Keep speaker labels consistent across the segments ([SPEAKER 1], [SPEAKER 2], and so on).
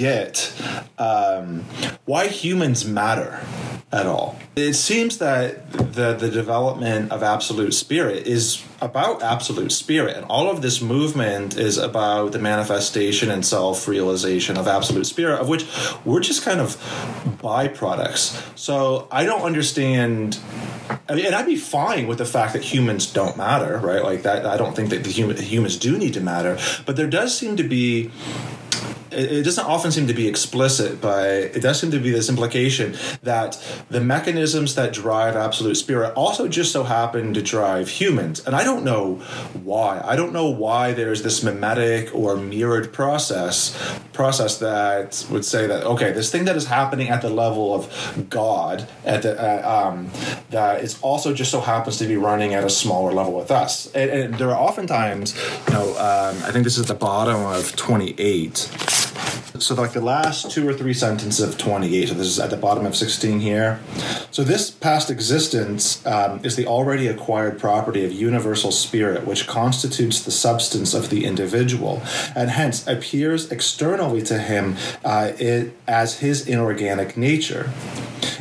[SPEAKER 1] get um, why humans matter at all. It seems that the the development of absolute spirit is about absolute spirit, and all of this movement is about the manifestation and self realization of absolute spirit, of which we're just kind of byproducts. So I don't understand. I mean, and I'd be fine with the fact that humans don't matter, right? Like that. I don't think that the human, humans do need to matter, but there does seem to be it, doesn't often seem to be explicit, but it does seem to be this implication that the mechanisms that drive absolute spirit also just so happen to drive humans. And I don't know why. I don't know why there's this mimetic or mirrored process process that would say that okay, this thing that is happening at the level of God at the uh, um, that it also just so happens to be running at a smaller level with us. And, and there are oftentimes, you know, um, I think this is the bottom of twenty eight so like the last two or three sentences of 28 so this is at the bottom of 16 here. So this past existence um, is the already acquired property of universal spirit which constitutes the substance of the individual and hence appears externally to him uh, it, as his inorganic nature.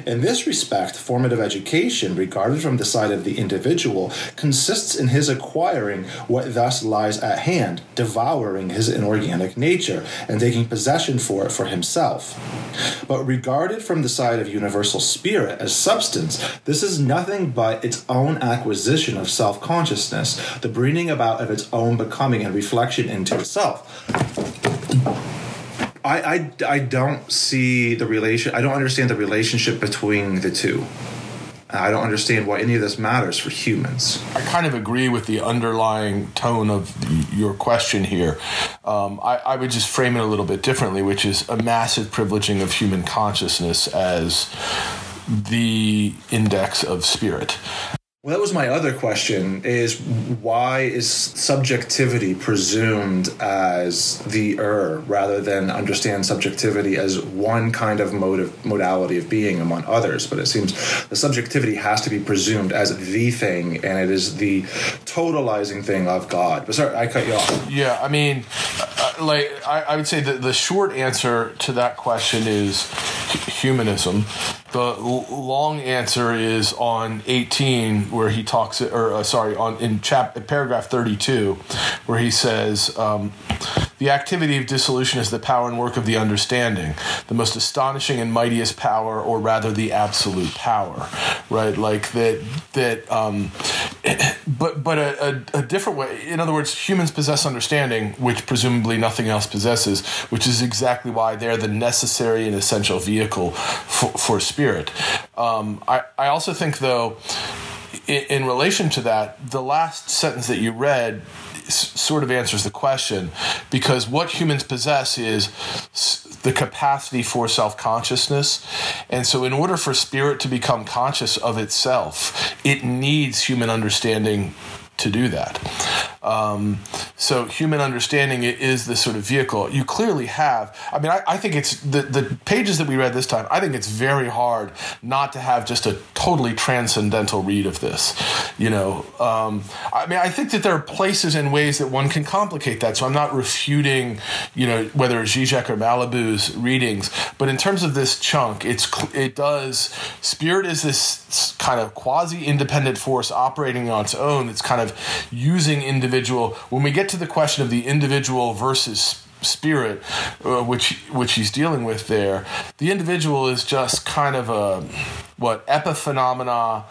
[SPEAKER 1] In this respect, formative education, regarded from the side of the individual, consists in his acquiring what thus lies at hand, devouring his inorganic nature, and taking possession for it for himself. But regarded from the side of universal spirit as substance, this is nothing but its own acquisition of self consciousness, the bringing about of its own becoming and reflection into itself. I, I, I don't see the relation. I don't understand the relationship between the two. I don't understand why any of this matters for humans.
[SPEAKER 2] I kind of agree with the underlying tone of your question here. Um, I, I, would just frame it a little bit differently, which is a massive privileging of human consciousness as the index of spirit.
[SPEAKER 1] Well, that was my other question is why is subjectivity presumed as the er rather than understand subjectivity as one kind of mode of modality of being among others? But it seems the subjectivity has to be presumed as the thing and it is the totalizing thing of God. But sorry, I cut you off.
[SPEAKER 2] Yeah, I mean, uh, like, I, I would say that the short answer to that question is humanism. The long answer is on 18, where he talks, or uh, sorry, on in chap paragraph 32, where he says, um, "The activity of dissolution is the power and work of the understanding, the most astonishing and mightiest power, or rather, the absolute power." Right, like that. That. Um, but but a, a, a different way. In other words, humans possess understanding, which presumably nothing else possesses, which is exactly why they're the necessary and essential vehicle for, for spirit. Um, I, I also think, though, in, in, relation to that, the last sentence that you read sort of answers the question because what humans possess is the capacity for self consciousness. And so, in order for spirit to become conscious of itself, it needs human understanding to do that. Um, so human understanding is the sort of vehicle you clearly have. I mean, I, I, think it's the, the pages that we read this time. I think it's very hard not to have just a totally transcendental read of this. You know, um, I mean, I think that there are places and ways that one can complicate that. So I'm not refuting, you know, whether it's Zizek or Malabou's readings, but in terms of this chunk, it's it does. Spirit is this kind of quasi independent force operating on its own. It's kind of using individual. When we get to the question of the individual versus spirit, uh, which which he's dealing with there, the individual is just kind of a what epiphenomena,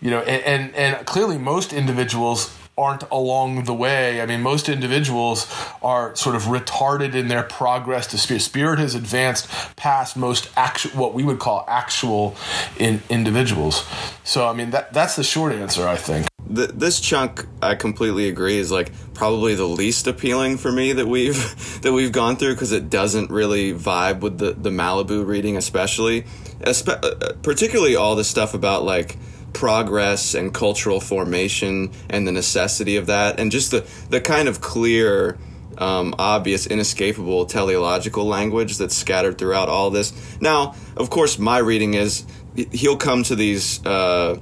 [SPEAKER 2] you know, and, and, and clearly most individuals aren't along the way. I mean, most individuals are sort of retarded in their progress to spirit. Spirit has advanced past most actual, what we would call actual in individuals. So, I mean, that that's the short answer, I think
[SPEAKER 3] the, this chunk I completely agree is like probably the least appealing for me that we've that we've gone through because it doesn't really vibe with the the Malabou reading especially Espe- uh, particularly all the stuff about like progress and cultural formation and the necessity of that and just the the kind of clear um, obvious, inescapable teleological language that's scattered throughout all this. Now, of course, my reading is he'll come to these uh,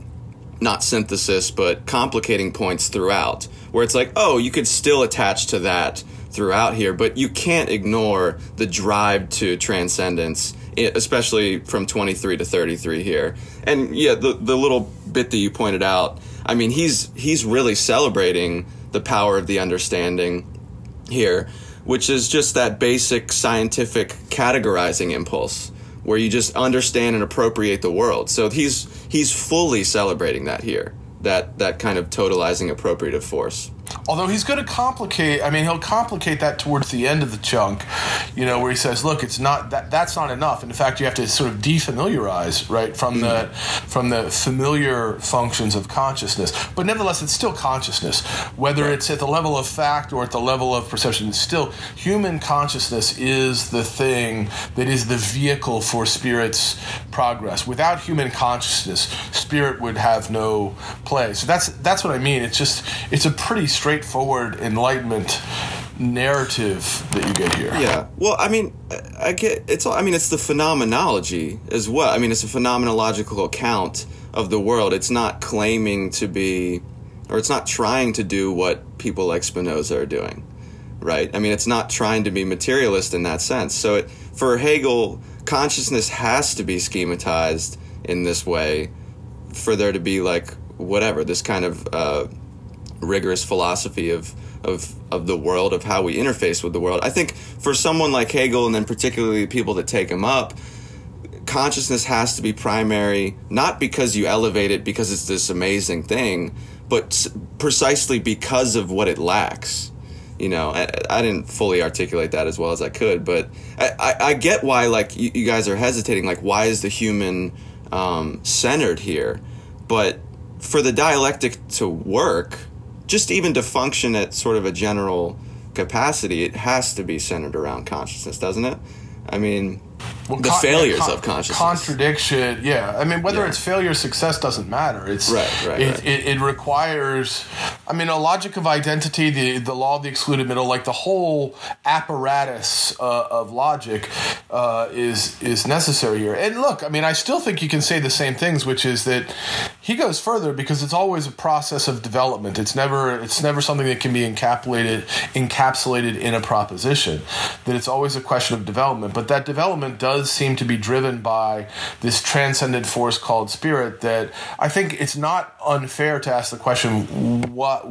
[SPEAKER 3] not synthesis, but complicating points throughout, where it's like, oh, you could still attach to that throughout here, but you can't ignore the drive to transcendence, especially from 23 to 33 here. And yeah, the the little bit that you pointed out, I mean, he's he's really celebrating the power of the understanding here, which is just that basic scientific categorizing impulse where you just understand and appropriate the world. So he's he's fully celebrating that here. That that kind of totalizing appropriative force.
[SPEAKER 2] Although he's going to complicate, I mean, he'll complicate that towards the end of the chunk, you know, where he says, "Look, it's not that that's not enough. In fact, you have to sort of defamiliarize, right, from the mm. from the familiar functions of consciousness. But nevertheless, it's still consciousness, whether it's at the level of fact or at the level of perception. It's still human consciousness is the thing that is the vehicle for spirit's progress. Without human consciousness, spirit would have no play. So that's that's what I mean. It's just it's a pretty straightforward enlightenment narrative that you get here.
[SPEAKER 3] Yeah. Well, I mean, I- get it's. all I mean, it's the phenomenology as well. I mean, it's a phenomenological account of the world. It's not claiming to be, or it's not trying to do what people like Spinoza are doing, right? I mean, it's not trying to be materialist in that sense. So, it, for Hegel, consciousness has to be schematized in this way for there to be like whatever this kind of uh, rigorous philosophy of of of the world of how we interface with the world. I think for someone like Hegel and then particularly people that take him up, consciousness has to be primary not because you elevate it because it's this amazing thing, but precisely because of what it lacks. You know, I, I didn't fully articulate that as well as I could, but I, I, I get why like you, you guys are hesitating. Like, why is the human um, centered here? But for the dialectic to work, just even to function at sort of a general capacity, it has to be centered around consciousness, doesn't it? I mean,
[SPEAKER 2] Well,
[SPEAKER 3] the
[SPEAKER 2] con-
[SPEAKER 3] failures
[SPEAKER 2] con-
[SPEAKER 3] of consciousness.
[SPEAKER 2] Contradiction, yeah. I mean, whether
[SPEAKER 3] Yeah.
[SPEAKER 2] it's failure or success doesn't matter. It's
[SPEAKER 3] Right, right,
[SPEAKER 2] it,
[SPEAKER 3] right.
[SPEAKER 2] It, it requires, I mean, a logic of identity, the the law of the excluded middle, like the whole apparatus uh, of logic uh, is is necessary here. And look, I mean, I still think you can say the same things, which is that he goes further because it's always a process of development. It's never it's never something that can be encapsulated encapsulated in a proposition. That it's always a question of development, but that development does seem to be driven by this transcendent force called spirit. That I think it's not unfair to ask the question what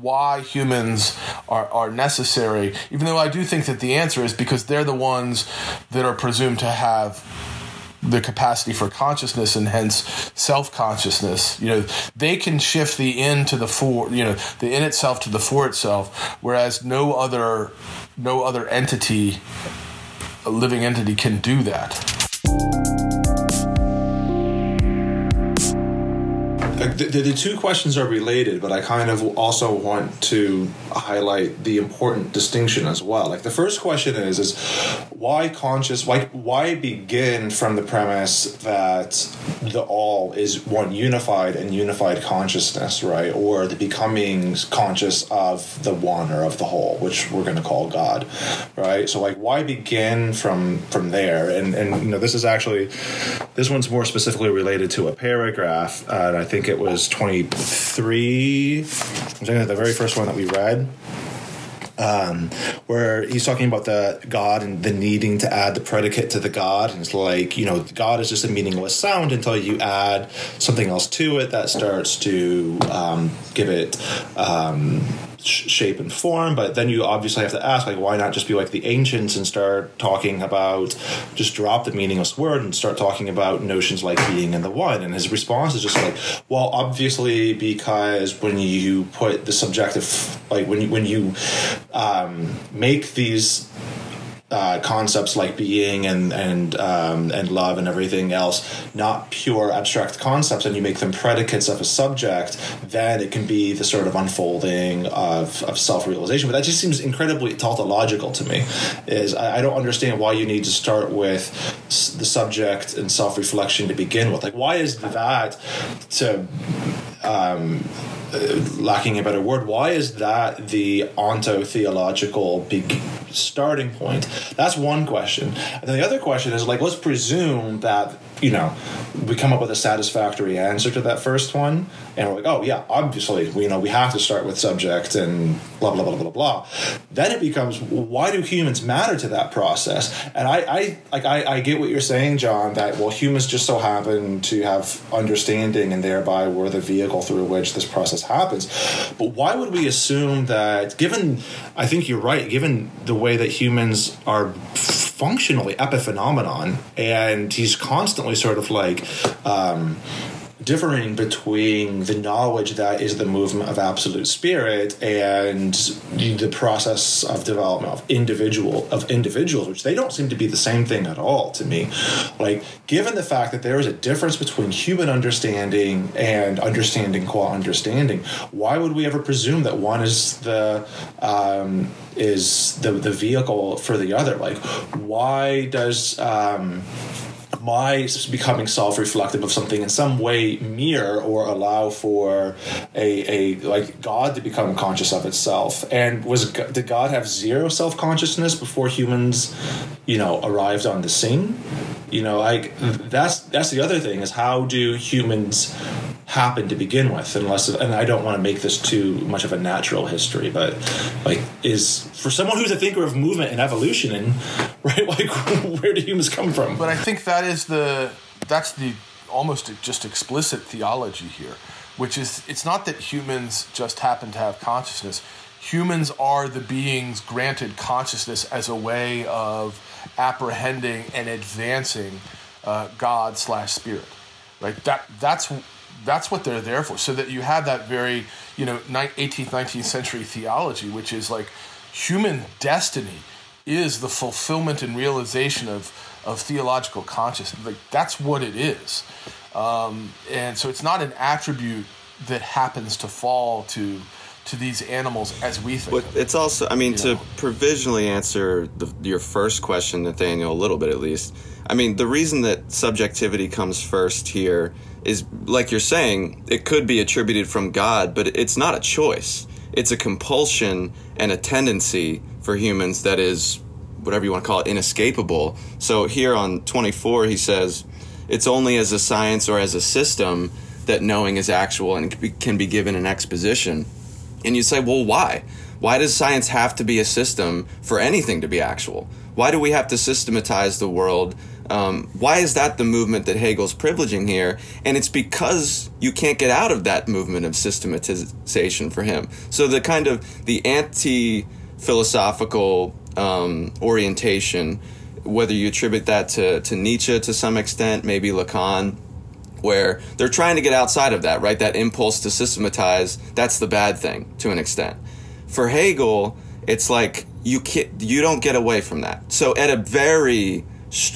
[SPEAKER 2] why humans are, are necessary, even though I do think that the answer is because they're the ones that are presumed to have the capacity for consciousness and hence self-consciousness you know they can shift the in to the for you know the in itself to the for itself whereas no other no other entity a living entity can do that
[SPEAKER 1] the, the, two questions are related, but I kind of also want to highlight the important distinction as well. Like the first question is is why conscious why why begin from the premise that the all is one unified and unified consciousness, right? Or the becoming conscious of the one or of the whole, which we're going to call God, right? So like why begin from from there? And and you know this is actually this one's more specifically related to a paragraph, uh, and I think it was 23. I'm thinking the very first one that we read. Um, where he's talking about the God and the needing to add the predicate to the God, and it's like you know, God is just a meaningless sound until you add something else to it that starts to um, give it um, sh- shape and form. But then you obviously have to ask, like, why not just be like the ancients and start talking about just drop the meaningless word and start talking about notions like being in the one? And his response is just like, well, obviously because when you put the subjective, like when you when you um, make these uh, concepts like being and and um, and love and everything else not pure abstract concepts and you make them predicates of a subject then it can be the sort of unfolding of, of self-realization. But that just seems incredibly tautological to me is I, I don't understand why you need to start with s- the subject and self-reflection to begin with. Like why is that to um, uh, lacking a better word, why is that the onto theological big starting point? That's one question. And then the other question is like, let's presume that you know, we come up with a satisfactory answer to that first one, and we're like, oh yeah, obviously, we, you know, we have to start with subject and blah blah blah blah blah. Then it becomes, why do humans matter to that process? And I, I like, I, I get what you're saying, John. That well, humans just so happen to have understanding, and thereby we're the vehicle through which this process happens. But why would we assume that? Given, I think you're right. Given the way that humans are functionally epiphenomenon, and he's constantly sort of like. Um, differing between the knowledge that is the movement of absolute spirit and the process of development of individual of individuals which they don't seem to be the same thing at all to me. Like given the fact that there is a difference between human understanding and understanding qua understanding why would we ever presume that one is the um, is the the vehicle for the other? Like why does um, my becoming self-reflective of something in some way mirror or allow for a, a like God to become conscious of itself? And was did God have zero self-consciousness before humans, you know, arrived on the scene? You know, like that's that's the other thing is how do humans happen to begin with unless and i don't want to make this too much of a natural history but like is for someone who's a thinker of movement and evolution and right like where do humans come from?
[SPEAKER 2] But i think that is the that's the almost just explicit theology here which is it's not that humans just happen to have consciousness. Humans are the beings granted consciousness as a way of apprehending and advancing uh, god slash spirit right? That that's that's what they're there for. So that you have that very, you know, 18th, 19th century theology, which is like human destiny is the fulfillment and realization of, of theological consciousness. Like that's what it is. Um, and so it's not an attribute that happens to fall to to these animals as we think.
[SPEAKER 3] But it's also, I mean, to know? provisionally answer the, your first question, Nathaniel, a little bit at least. I mean, the reason that subjectivity comes first here is like you're saying, it could be attributed from God, but it's not a choice. It's a compulsion and a tendency for humans that is whatever you want to call it inescapable. So here on 24 he says it's only as a science or as a system that knowing is actual and can be given an exposition. And you say, "Well, why? Why does science have to be a system for anything to be actual? Why do we have to systematize the world um, why is that the movement that Hegel's privileging here? And it's because you can't get out of that movement of systematization for him. So the kind of the anti philosophical um, orientation, whether you attribute that to, to Nietzsche to some extent, maybe Lacan, where they're trying to get outside of that, right? That impulse to systematize, that's the bad thing to an extent. For Hegel, it's like you can't, you don't get away from that. So at a very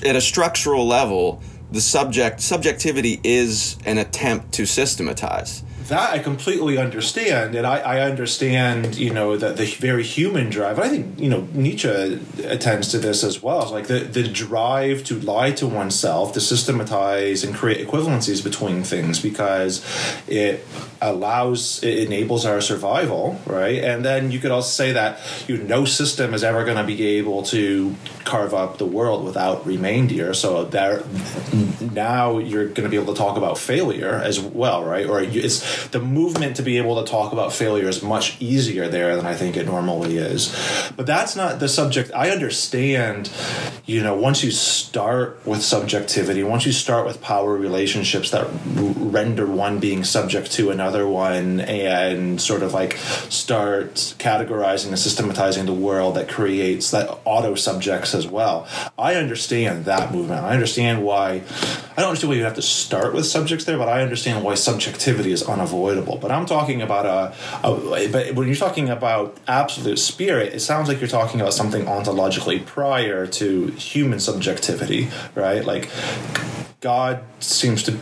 [SPEAKER 3] at a structural level, the subject subjectivity is an attempt to systematize
[SPEAKER 1] that I completely understand, and I, I understand, you know, that the very human drive. I think you know Nietzsche attends to this as well. Like the the drive to lie to oneself, to systematize and create equivalencies between things, because it allows, it enables our survival, right? And then you could also say that you know, no system is ever going to be able to carve up the world without remainder. So there, now you're going to be able to talk about failure as well, right? Or it's the movement to be able to talk about failure is much easier there than I think it normally is. But that's not the subject. I understand, you know, once you start with subjectivity, once you start with power relationships that render one being subject to another one and sort of like start categorizing and systematizing the world that creates that auto subjects as well. I understand that movement. I understand why I don't understand why you have to start with subjects there, but I understand why subjectivity is unavoidable. But I'm talking about a, a, but when you're talking about absolute spirit, it sounds like you're talking about something ontologically prior to human subjectivity, right? Like God seems to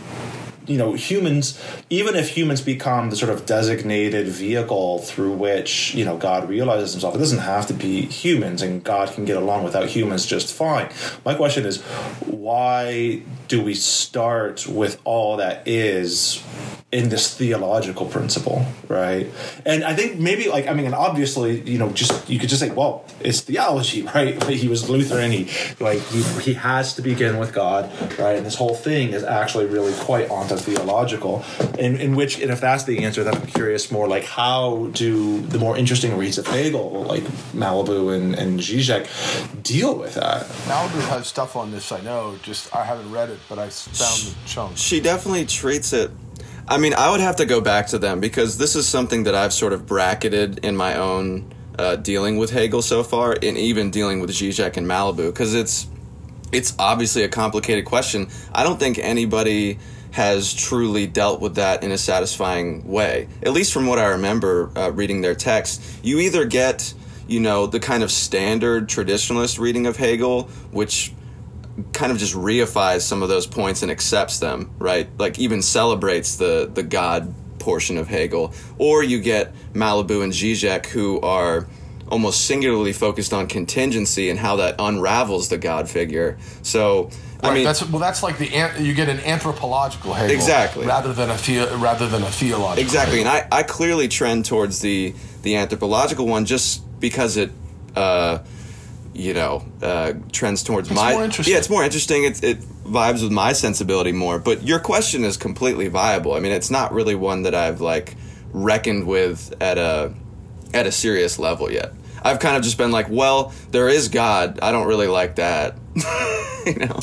[SPEAKER 1] you know humans even if humans become the sort of designated vehicle through which you know god realizes himself it doesn't have to be humans and god can get along without humans just fine my question is why do we start with all that is in this theological principle, right? And I think maybe like I mean, and obviously, you know, just you could just say, well, it's theology, right? He was Lutheran. He like he, he has to begin with God, right? And this whole thing is actually really quite onto theological. In in which, and if that's the answer, then I'm curious more like how do the more interesting reads of Hegel, like Malabou and and Zizek, deal with that?
[SPEAKER 2] Malabou has stuff on this. I know. Just I haven't read it, but I found the chunks.
[SPEAKER 3] She definitely treats it I mean, I would have to go back to them because this is something that I've sort of bracketed in my own uh, dealing with Hegel so far, and even dealing with Zizek and Malabou, because it's it's obviously a complicated question. I don't think anybody has truly dealt with that in a satisfying way. At least from what I remember uh, reading their text, you either get you know the kind of standard traditionalist reading of Hegel, which kind of just reifies some of those points and accepts them, right? Like even celebrates the the God portion of Hegel. Or you get Malabou and Zizek who are almost singularly focused on contingency and how that unravels the God figure. So
[SPEAKER 2] Right,
[SPEAKER 3] I mean,
[SPEAKER 2] that's well. That's like the you get an anthropological Hegel
[SPEAKER 3] Exactly.
[SPEAKER 2] rather than a the, rather than a theological.
[SPEAKER 3] exactly,
[SPEAKER 2] Hegel.
[SPEAKER 3] and I, I clearly trend towards the the anthropological one just because it. Uh, you know, uh, trends towards
[SPEAKER 2] It's
[SPEAKER 3] my
[SPEAKER 2] more interesting.
[SPEAKER 3] yeah, it's more interesting. It, it vibes with my sensibility more. But your question is completely viable. I mean, it's not really one that I've like reckoned with at a at a serious level yet. I've kind of just been like, well, there is God. I don't really like that. you know.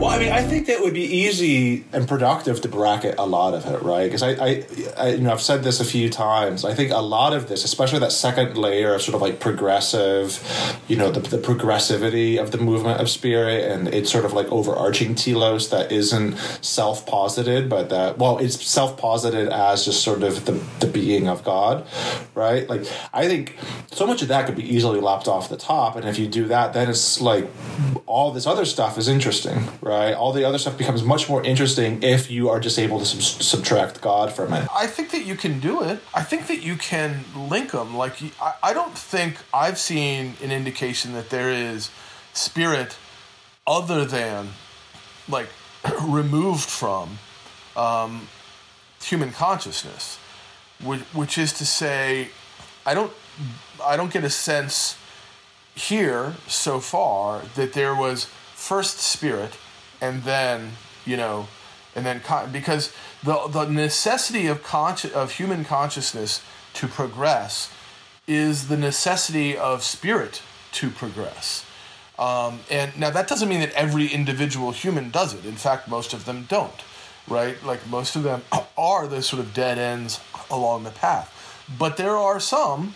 [SPEAKER 1] Well, I mean, I think that would be easy and productive to bracket a lot of it, right? Because I, I, I, you know, I've said this a few times. I think a lot of this, especially that second layer of sort of like progressive, you know, the, the progressivity of the movement of spirit and it's sort of like overarching telos that isn't self-posited, but that well, it's self-posited as just sort of the the being of God, right? Like, I think so much of that could be easily lopped off the top, and if you do that, then it's like all this other stuff is interesting, right? All the other stuff becomes much more interesting if you are just able to sub- subtract God from it.
[SPEAKER 2] I think that you can do it. I think that you can link them. Like I, I don't think I've seen an indication that there is spirit other than like removed from um, human consciousness, which, which is to say, I don't I don't get a sense here so far that there was first spirit and then you know and then con- because the the necessity of consci- of human consciousness to progress is the necessity of spirit to progress. Um, and now that doesn't mean that every individual human does it. In fact most of them don't right? Like most of them are the sort of dead ends along the path. But there are some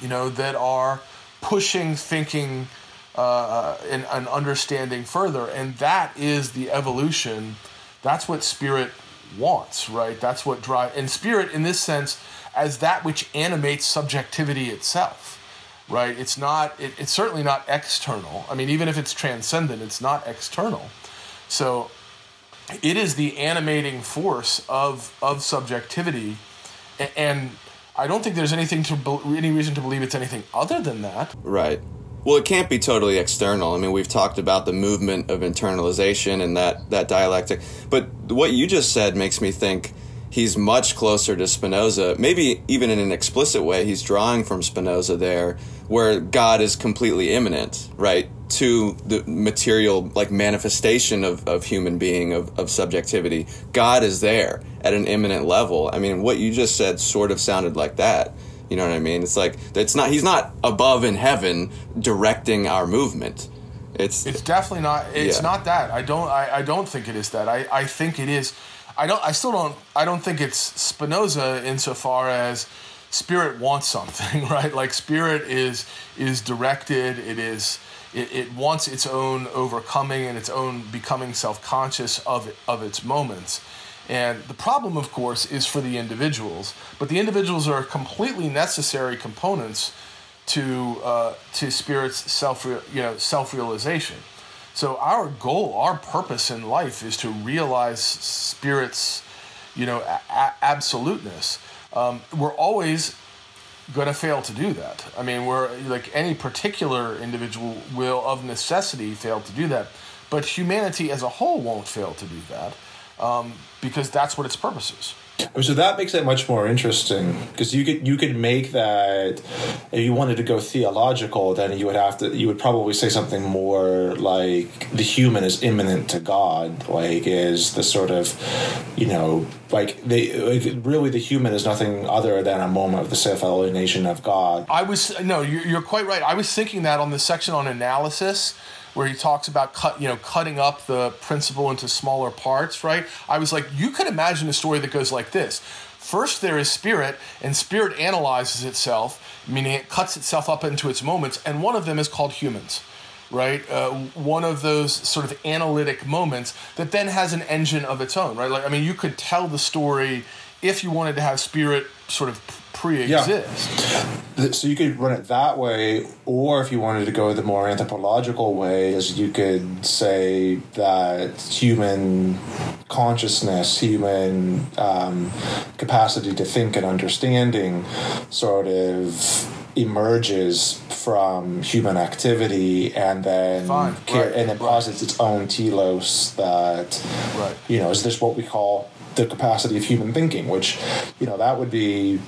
[SPEAKER 2] you know, that are pushing thinking uh, and, and understanding further. And that is the evolution. That's what spirit wants, right? That's what drive and spirit in this sense as that which animates subjectivity itself, right? It's not. It, it's certainly not external. I mean, even if it's transcendent, it's not external. So it is the animating force of of subjectivity, and I don't think there's anything to any reason to believe it's anything other than that.
[SPEAKER 3] Right. Well, it can't be totally external. I mean, we've talked about the movement of internalization and that, that dialectic. But what you just said makes me think he's much closer to Spinoza. Maybe even in an explicit way, he's drawing from Spinoza there, where God is completely immanent, right? To the material, like manifestation of, of human being, of, of subjectivity. God is there at an immanent level. I mean, what you just said sort of sounded like that. You know what I mean? It's like it's not he's not above in heaven directing our movement. It's,
[SPEAKER 2] It's definitely not. It's
[SPEAKER 3] Yeah.
[SPEAKER 2] not that. I don't. I, I don't think it is that. I, I think it is. I don't. I still don't. I don't think it's Spinoza insofar as spirit wants something, right? Like spirit is is directed. It is. It, it wants its own overcoming and its own becoming self conscious of of its moments. And the problem, of course, is for the individuals. But the individuals are completely necessary components to uh, to spirit's self you know self realization. So our goal, our purpose in life, is to realize spirit's you know a- absoluteness. Um, we're always going to fail to do that. I mean, we're like any particular individual will of necessity fail to do that. but humanity as a whole won't fail to do that um, because that's what its purpose is.
[SPEAKER 1] Oh, so that makes it much more interesting because you could you could make that if you wanted to go theological, then you would have to you would probably say something more like the human is immanent to God, like is the sort of you know like they like really the human is nothing other than a moment of the self alienation of God.
[SPEAKER 2] I was no, you're, you're quite right. I was thinking that on the section on analysis where he talks about cut, you know, cutting up the principle into smaller parts, right? I was like, you could imagine a story that goes like this. First, there is spirit, and spirit analyzes itself, meaning it cuts itself up into its moments, and one of them is called humans, right? Uh, one of those sort of analytic moments that then has an engine of its own, right? Like, I mean, you could tell the story if you wanted to have spirit sort of pre-exist.
[SPEAKER 1] So you could run it that way, or if you wanted to go the more anthropological way, is you could say that human consciousness, human um, capacity to think and understanding, sort of emerges from human activity and then
[SPEAKER 2] Fine, right,
[SPEAKER 1] and then
[SPEAKER 2] right.
[SPEAKER 1] posits its own telos that
[SPEAKER 2] Right.
[SPEAKER 1] you know is this what we call the capacity of human thinking which you know that would be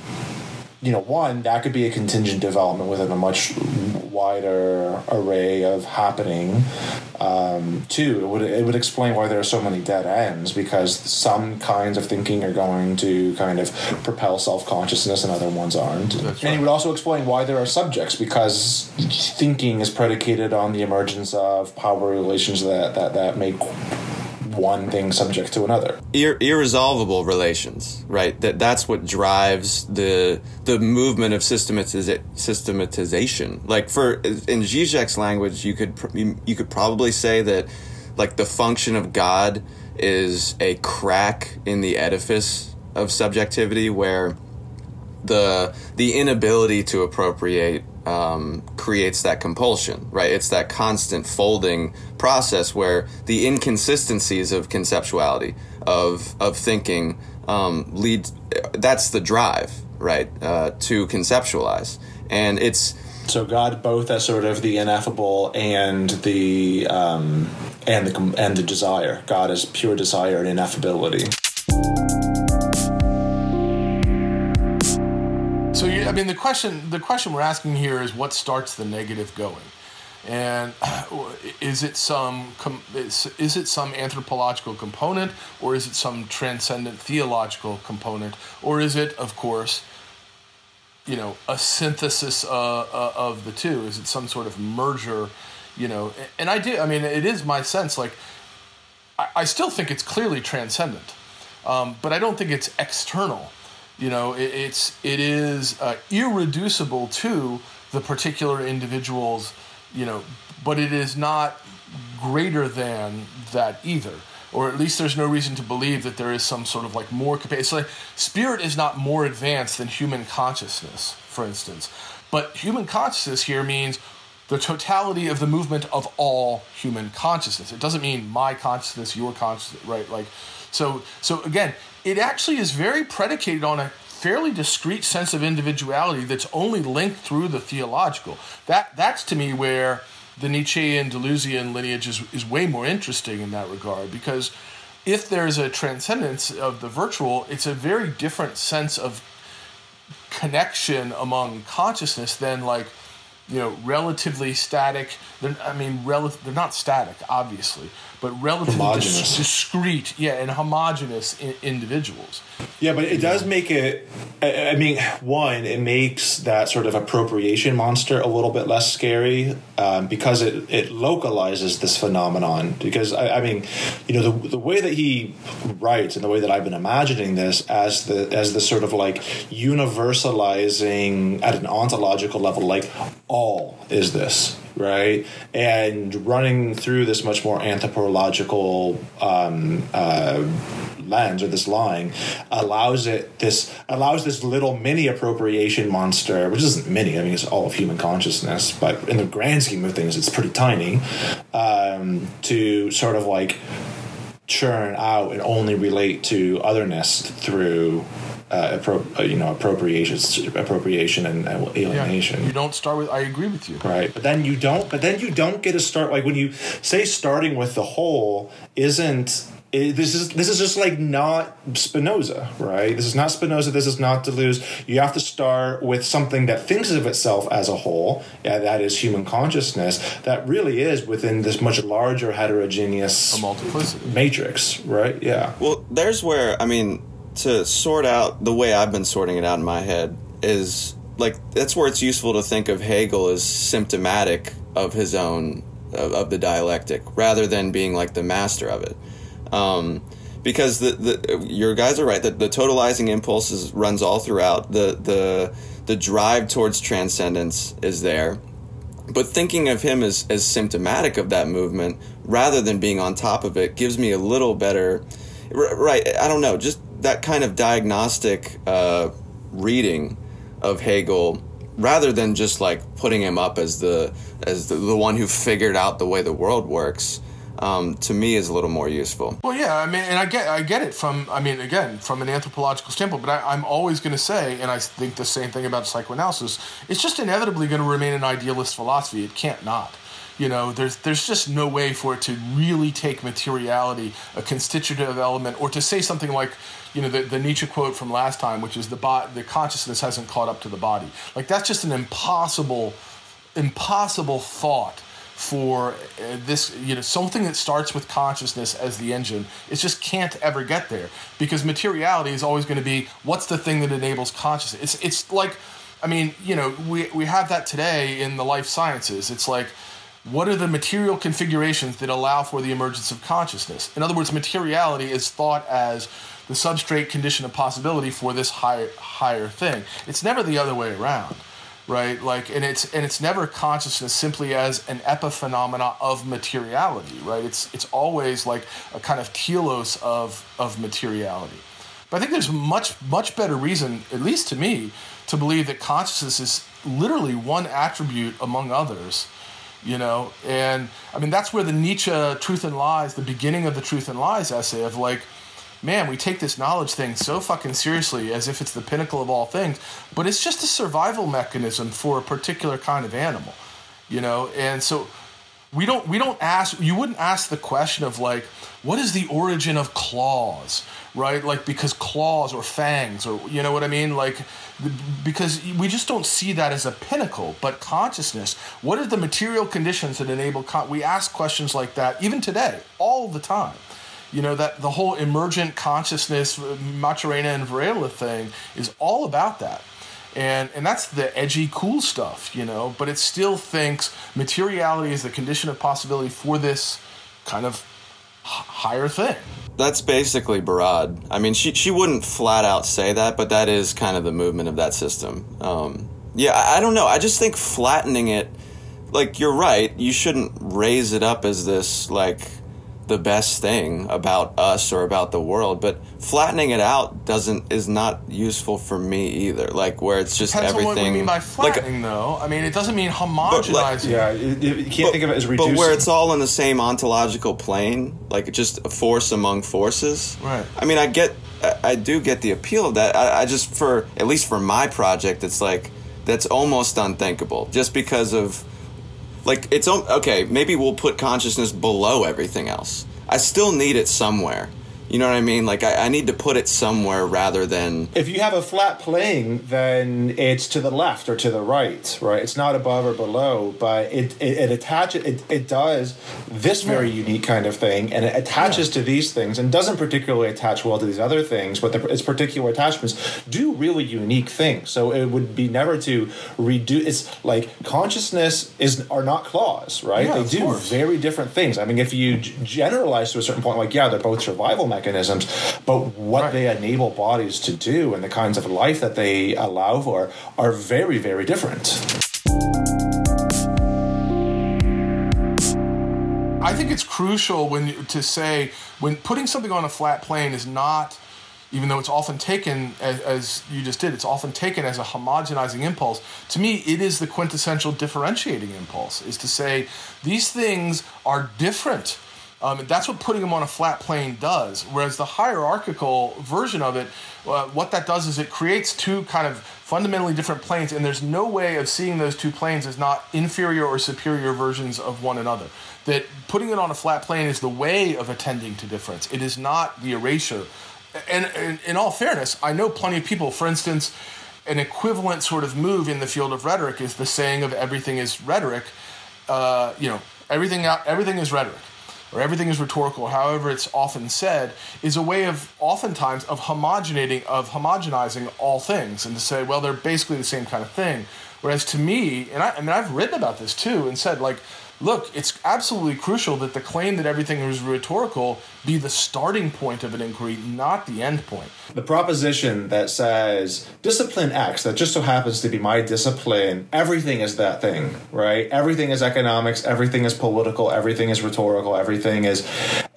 [SPEAKER 1] you know one that could be a contingent development within a much wider array of happening um, two it would it would explain why there are so many dead ends because some kinds of thinking are going to kind of propel self-consciousness and other ones aren't
[SPEAKER 2] That's
[SPEAKER 1] and
[SPEAKER 2] right.
[SPEAKER 1] it would also explain why there are subjects because thinking is predicated on the emergence of power relations that that, that make one thing subject to another
[SPEAKER 3] Ir- irresolvable relations, right? That that's what drives the the movement of systematiza- systematization. Like for in Zizek's language, you could pr- you could probably say that like the function of God is a crack in the edifice of subjectivity where the the inability to appropriate um, creates that compulsion, right? It's that constant folding process where the inconsistencies of conceptuality of of thinking um, lead. That's the drive, right, uh, to conceptualize, and it's
[SPEAKER 1] So God, both as sort of the ineffable and the um, and the and the desire. God is pure desire and ineffability.
[SPEAKER 2] I mean, the question the question we're asking here is what starts the negative going, and is it some is, it some anthropological component, or is it some transcendent theological component, or is it, of course, you know, a synthesis uh, uh, of the two? Is it some sort of merger? You know, and I do. I mean, it is my sense. Like, I, I still think it's clearly transcendent, um, but I don't think it's external. You know, it, it's it is uh, irreducible to the particular individuals. You know, but it is not greater than that either. Or at least there's no reason to believe that there is some sort of like more capacity. Like spirit is not more advanced than human consciousness, for instance. But human consciousness here means the totality of the movement of all human consciousness. It doesn't mean my consciousness, your consciousness, right? Like, so so again, it actually is very predicated on a fairly discrete sense of individuality that's only linked through the theological. That that's to me where the Nietzschean Deleuzian lineage is, is way more interesting in that regard because if there's a transcendence of the virtual, it's a very different sense of connection among consciousness than like you know relatively static they're, i mean rel- they're not static obviously but relatively dis- discrete yeah and homogenous I- individuals
[SPEAKER 1] Yeah, but it does make it. I I mean, one, it makes that sort of appropriation monster a little bit less scary um, because it, it localizes this phenomenon. Because I, I mean, you know, the the way that he writes and the way that I've been imagining this as the as the sort of like universalizing at an ontological level, like all is this right? And running through this much more anthropological um, uh, lens or this line allows it this allows this little mini appropriation monster, which isn't mini. I mean, it's all of human consciousness, but in the grand scheme of things, it's pretty tiny. Um, to sort of like churn out and only relate to otherness through uh, appro- uh, you know appropriation, appropriation and, and alienation.
[SPEAKER 2] Yeah, you don't start with. I agree with you.
[SPEAKER 1] Right, but then you don't. But then you don't get to start like when you say starting with the whole isn't. It, this is this is just like not Spinoza, right? This is not Spinoza. This is not Deleuze. You have to start with something that thinks of itself as a whole. Yeah, that is human consciousness. That really is within this much larger heterogeneous
[SPEAKER 2] A
[SPEAKER 1] matrix, right? Yeah.
[SPEAKER 3] Well, there's where I mean to sort out the way I've been sorting it out in my head is like that's where it's useful to think of Hegel as symptomatic of his own of, of the dialectic rather than being like the master of it. Um, because the, the your guys are right that the totalizing impulse is, runs all throughout the the the drive towards transcendence is there but thinking of him as, as symptomatic of that movement rather than being on top of it gives me a little better right i don't know just that kind of diagnostic uh, reading of hegel rather than just like putting him up as the as the, the one who figured out the way the world works um, to me is a little more useful
[SPEAKER 2] Well, yeah, I mean, and I get, I get it from, I mean, again, from an anthropological standpoint. But I, I'm always going to say, and I think the same thing about psychoanalysis. It's just inevitably going to remain an idealist philosophy. It can't not. You know, there's there's just no way for it to really take materiality, a constitutive element, or to say something like, you know, the, the Nietzsche quote from last time, which is the bo- the consciousness hasn't caught up to the body. Like that's just an impossible, impossible thought for uh, this you know something that starts with consciousness as the engine. It just can't ever get there because materiality is always going to be what's the thing that enables consciousness? It's it's like i mean you know we we have that today in the life sciences. It's like what are the material configurations that allow for the emergence of consciousness? In other words materiality is thought as the substrate condition of possibility for this higher higher thing. It's never the other way around right? Like and it's and it's never consciousness simply as an epiphenomena of materiality right? It's it's always like a kind of telos of of materiality. But i think there's much much better reason at least to me to believe that consciousness is literally one attribute among others you know and i mean that's where the nietzsche truth and lies the beginning of the truth and lies essay of like man, we take this knowledge thing so fucking seriously as if it's the pinnacle of all things, but it's just a survival mechanism for a particular kind of animal, you know? And so we don't we don't ask you wouldn't ask the question of like what is the origin of claws right? Like because claws or fangs or you know what i mean? Like because we just don't see that as a pinnacle but consciousness what are the material conditions that enable con- we ask questions like that even today all the time. You know that the whole emergent consciousness uh, Maturana and Varela thing is all about that. And and that's the edgy cool stuff you know but it still thinks materiality is the condition of possibility for this kind of higher thing
[SPEAKER 3] That's basically Barad. I mean, she she wouldn't flat out say that, but that is kind of the movement of that system. Um, yeah, I, I don't know. I just think flattening it, like you're right. You shouldn't raise it up as this like the best thing about us or about the world, but flattening it out doesn't is not useful for me either. Like where it's just
[SPEAKER 2] depends on
[SPEAKER 3] everything.
[SPEAKER 2] what we mean by
[SPEAKER 3] like,
[SPEAKER 2] flattening though i mean it doesn't mean homogenizing
[SPEAKER 1] Yeah, you, you can't
[SPEAKER 3] but,
[SPEAKER 1] think of it as reducing.
[SPEAKER 3] but where it's all in the same ontological plane, like just a force among forces.
[SPEAKER 2] Right.
[SPEAKER 3] I mean, I get, I, I do get the appeal of that. I, I just, for at least for my project, it's like that's almost unthinkable, just because of, like, it's okay. Maybe we'll put consciousness below everything else. I still need it somewhere. You know what I mean? Like, I, I need to put it somewhere rather than
[SPEAKER 1] if you have a flat plane, then it's to the left or to the right, right? It's not above or below, but it it, it attaches it, it does this very unique kind of thing, and it attaches to these things, and doesn't particularly attach well to these other things, but the, its particular attachments do really unique things. So it would be never to redo. It's like consciousness is are not claws, right?
[SPEAKER 2] Yeah,
[SPEAKER 1] they do
[SPEAKER 2] course.
[SPEAKER 1] very different things. I mean, if you generalize to a certain point, like yeah, they're both survival mechanisms, but what
[SPEAKER 2] Right.
[SPEAKER 1] they enable bodies to do and the kinds of life that they allow for are very, very different.
[SPEAKER 2] I think it's crucial when you- to say when putting something on a flat plane is not, even though it's often taken as, as you just did, it's often taken as a homogenizing impulse. To me, it is the quintessential differentiating impulse. Is to say these things are different Um, and that's what putting them on a flat plane does. Whereas the hierarchical version of it, uh, what that does is it creates two kind of fundamentally different planes, and there's no way of seeing those two planes as not inferior or superior versions of one another. That putting it on a flat plane is the way of attending to difference. It is not the erasure. And, and in all fairness, I know plenty of people, for instance, an equivalent sort of move in the field of rhetoric is the saying of everything is rhetoric. Uh, you know, everything everything is rhetoric or everything is rhetorical, however it's often said, is a way of oftentimes of homogenating of homogenizing all things and to say, well, they're basically the same kind of thing. Whereas to me, and I, I mean I've written about this too and said like look, it's absolutely crucial that the claim that everything is rhetorical be the starting point of an inquiry, not the end point.
[SPEAKER 1] The proposition that says discipline X, that just so happens to be my discipline, everything is that thing, right? Everything is economics, everything is political, everything is rhetorical, everything is.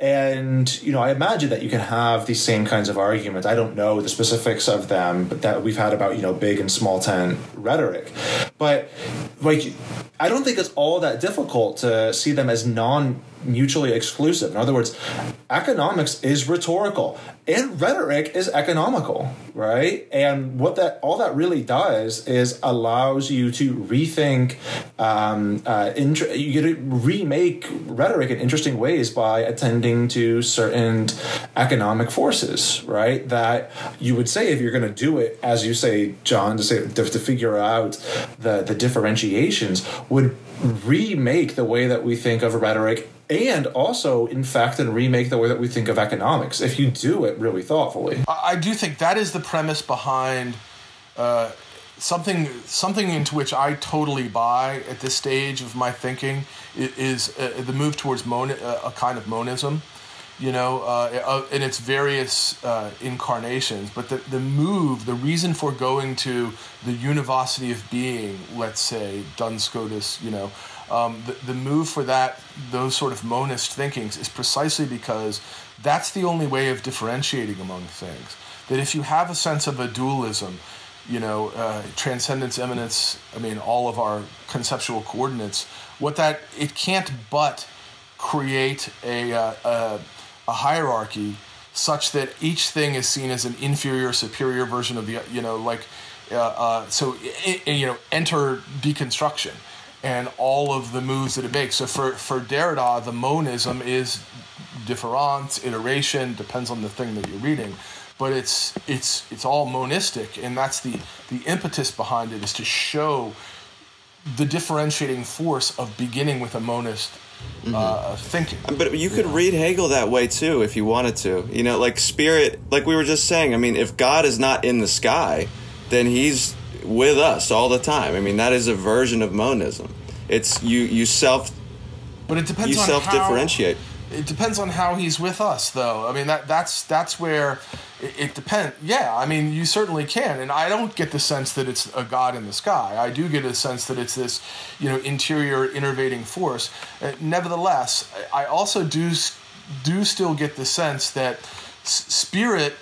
[SPEAKER 1] And, you know, I imagine that you can have these same kinds of arguments. I don't know the specifics of them, but that we've had about, you know, big and small tent rhetoric. But, like, I don't think it's all that difficult to see them as non mutually exclusive. In other words, economics is rhetorical and rhetoric is economical, right? And what that all that really does is allows you to rethink, um, uh, you get to remake rhetoric in interesting ways by attending to certain economic forces, right? That you would say if you're going to do it, as you say, John, to say to, to figure out the the differentiations would remake the way that we think of rhetoric and also in fact and remake the way that we think of economics if you do it really thoughtfully
[SPEAKER 2] i do think that is the premise behind uh, something something into which i totally buy at this stage of my thinking is uh, the move towards mon- uh, a kind of monism you know, uh, uh, in its various uh, incarnations. But the, the move, the reason for going to the univocity of being, let's say, Duns Scotus, you know, um, the, the move for that, those sort of monist thinkings is precisely because that's the only way of differentiating among things. That if you have a sense of a dualism, you know, uh, transcendence, immanence, I mean, all of our conceptual coordinates, what that, it can't but create a, uh, a a hierarchy such that each thing is seen as an inferior, superior version of the, you know, like, uh, uh, so, it, you know, enter deconstruction and all of the moves that it makes. So for, for Derrida, the monism is difference, iteration, depends on the thing that you're reading. But it's it's it's all monistic, and that's the the impetus behind it is to show the differentiating force of beginning with a monist mm-hmm. uh, thinking.
[SPEAKER 3] But you could read Hegel that way too if you wanted to. You know, like spirit, like we were just saying. I mean, if God is not in the sky, then He's with us all the time. I mean, that is a version of monism. It's you you self.
[SPEAKER 2] But it depends.
[SPEAKER 3] You self differentiate.
[SPEAKER 2] It depends on how he's with us, though. I mean, that that's that's where it, it depends. Yeah, I mean, you certainly can, and I don't get the sense that it's a god in the sky. I do get a sense that it's this, you know, interior innervating force. Uh, nevertheless, I also do do still get the sense that s- spirit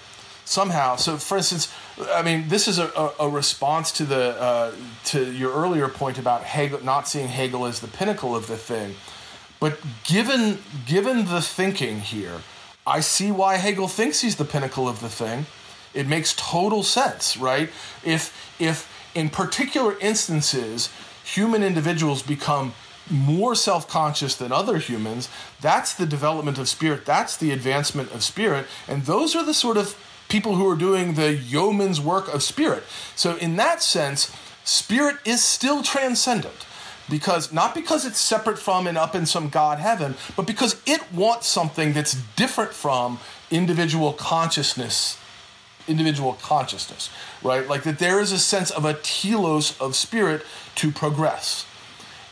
[SPEAKER 2] somehow. So, for instance, I mean, this is a, a, response to the uh, to your earlier point about Hegel not seeing Hegel as the pinnacle of the thing. But given given the thinking here, I see why Hegel thinks he's the pinnacle of the thing. It makes total sense, right? If if in particular instances human individuals become more self-conscious than other humans, that's the development of spirit, that's the advancement of spirit, and those are the sort of people who are doing the yeoman's work of spirit. So in that sense, spirit is still transcendent because not because it's separate from and up in some God heaven, but because it wants something that's different from individual consciousness. Individual consciousness, right? Like that there is a sense of a telos of spirit to progress.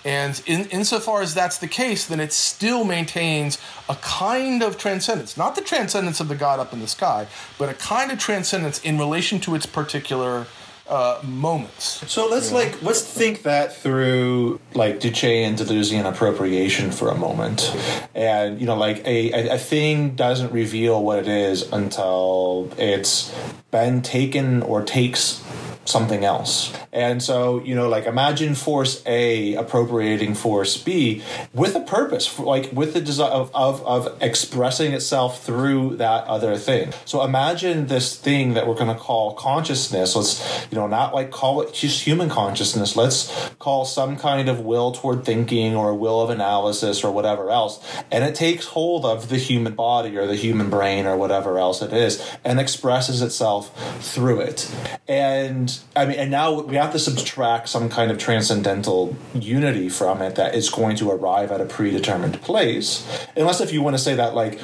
[SPEAKER 2] And in, insofar as that's the case, then it still maintains a kind of transcendence. Not the transcendence of the God up in the sky, but a kind of transcendence in relation to its particular uh, moments.
[SPEAKER 1] So let's like let's think that through like Duce and Deleuzian appropriation for a moment, and you know like a, a thing doesn't reveal what it is until it's been taken or takes something else. And so, you know, like imagine force A appropriating force B with a purpose, like with the desire of, of, of expressing itself through that other thing. So imagine this thing that we're going to call consciousness. Let's, you know, not like call it just human consciousness. Let's call some kind of will toward thinking or will of analysis or whatever else. And it takes hold of the human body or the human brain or whatever else it is and expresses itself through it. And I mean, and now we have to subtract some kind of transcendental unity from it that is going to arrive at a predetermined place. Unless if you want to say that, like,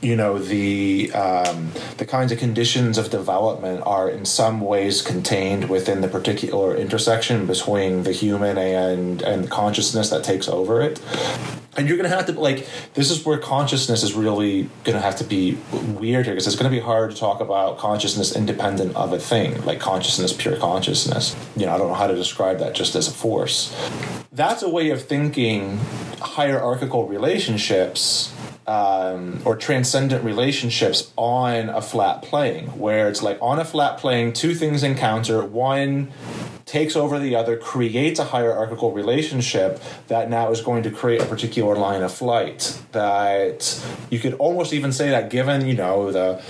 [SPEAKER 1] you know, the um, the kinds of conditions of development are in some ways contained within the particular intersection between the human and and consciousness that takes over it. And you're gonna have to like this is where consciousness is really gonna have to be weird here because it's gonna be hard to talk about consciousness independent of a thing like consciousness pure consciousness. You know i don't know how to describe that just as a force. That's a way of thinking hierarchical relationships um, or transcendent relationships on a flat plane, where it's like on a flat plane, two things encounter, one takes over the other, creates a hierarchical relationship that now is going to create a particular line of flight. That you could almost even say that given, you know, the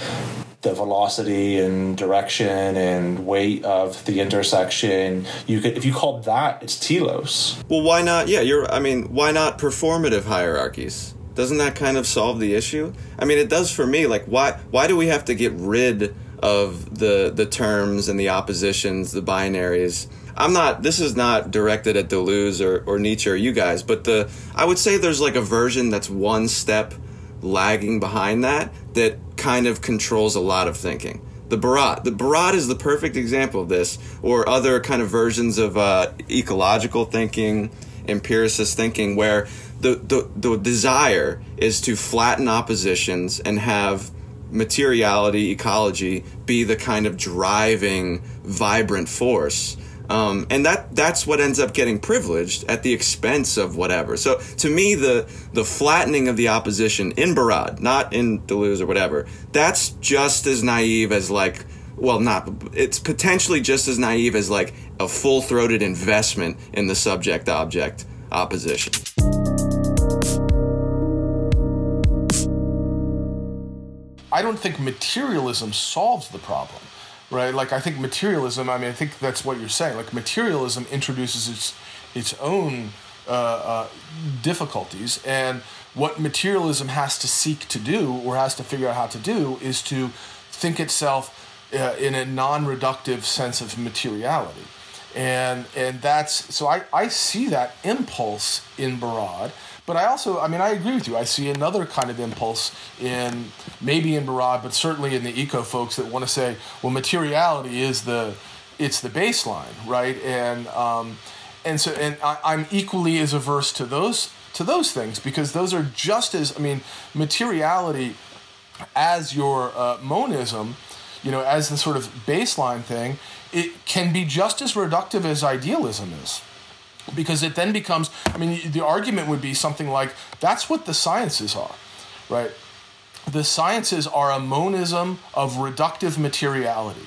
[SPEAKER 1] the velocity and direction and weight of the intersection. You could, if you called that, it's telos.
[SPEAKER 3] Well, why not? Yeah, you're. I mean, why not performative hierarchies? Doesn't that kind of solve the issue? I mean, it does for me. Like, why? Why do we have to get rid of the the terms and the oppositions, the binaries? I'm not. This is not directed at Deleuze or, or Nietzsche or you guys, but the I would say there's like a version that's one step lagging behind that that kind of controls a lot of thinking. The Barad. The Barad is the perfect example of this, or other kind of versions of uh, ecological thinking, empiricist thinking, where the, the, the desire is to flatten oppositions and have materiality, ecology be the kind of driving, vibrant force um, and that that's what ends up getting privileged at the expense of whatever. So to me, the the flattening of the opposition in Barad, not in Deleuze or whatever, that's just as naive as like well, not it's potentially just as naive as like a full throated investment in the subject object opposition.
[SPEAKER 2] I don't think materialism solves the problem right? Like I think materialism. I mean, I think that's what you're saying. Like materialism introduces its its own uh, uh, difficulties, and what materialism has to seek to do or has to figure out how to do is to think itself uh, in a non-reductive sense of materiality. And, and that's so I, I see that impulse in Barad but I also, I mean, I agree with you. I see another kind of impulse in maybe in Barad, but certainly in the eco folks that want to say, well, materiality is the it's the baseline, right? And um, and so and I, I'm equally as averse to those to those things because those are just as I mean, materiality as your uh, monism, you know, as the sort of baseline thing, it can be just as reductive as idealism is because it then becomes i mean the argument would be something like that's what the sciences are right? The sciences are a monism of reductive materiality.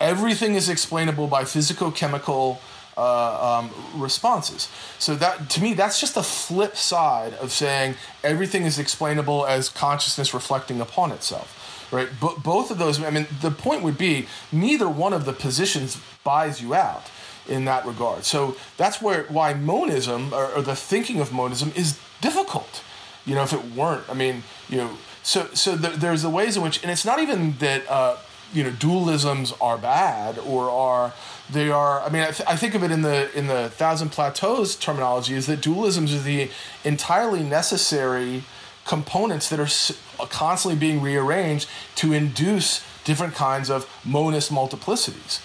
[SPEAKER 2] Everything is explainable by physicochemical uh, um, responses. So that to me that's just the flip side of saying everything is explainable as consciousness reflecting upon itself right? But both of those i mean the point would be neither one of the positions buys you out in that regard. So that's where why monism or, or, the thinking of monism is difficult. You know, if it weren't, I mean, you know, so so the, there's the ways in which, and it's not even that uh, you know dualisms are bad or are they are. I mean, I, th- I think of it in the in the Thousand Plateaus terminology is that dualisms are the entirely necessary components that are constantly being rearranged to induce different kinds of monist multiplicities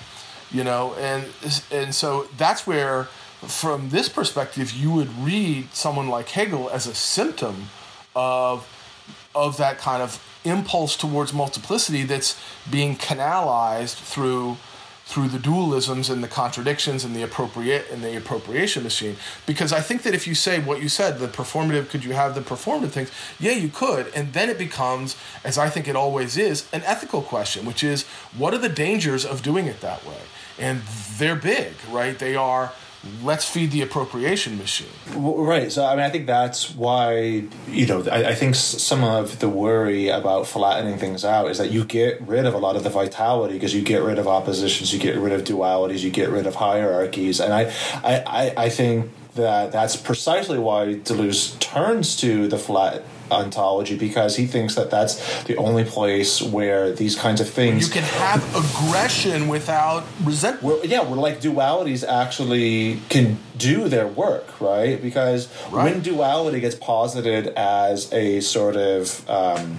[SPEAKER 2] you know and and so that's where from this perspective you would read someone like hegel as a symptom of of that kind of impulse towards multiplicity that's being canalized through through the dualisms and the contradictions and the appropriate and the appropriation machine. Because I think that if you say what you said, the performative, could you have the performative things? Yeah, you could. And then it becomes, as I think it always is, an ethical question, which is what are the dangers of doing it that way? And they're big, right? They are let's feed the appropriation machine.
[SPEAKER 1] Right. So, I mean, I think that's why, you know, I, I, think some of the worry about flattening things out is that you get rid of a lot of the vitality because you get rid of oppositions, you get rid of dualities, you get rid of hierarchies. And I, I, I think that that's precisely why Deleuze turns to the flat ontology because he thinks that that's the only place where these kinds of things
[SPEAKER 2] you can have aggression without resentment.
[SPEAKER 1] We're, yeah, we're like dualities actually can do their work, right? Because right. when duality gets posited as a sort of um,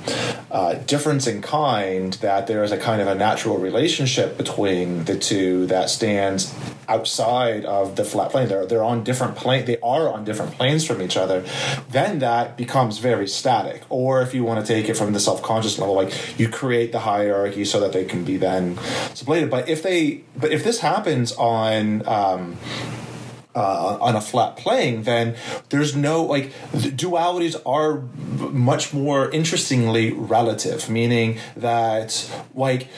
[SPEAKER 1] uh, difference in kind, that there is a kind of a natural relationship between the two that stands outside of the flat plane. They're they're on different plane. They are on different planes from each other. Then that becomes very static. Or if you want to take it from the self conscious level, like you create the hierarchy so that they can be then sublated. But if they, but if this happens on um, uh, on a flat plane, then there's no like dualities are much more interestingly relative, meaning that like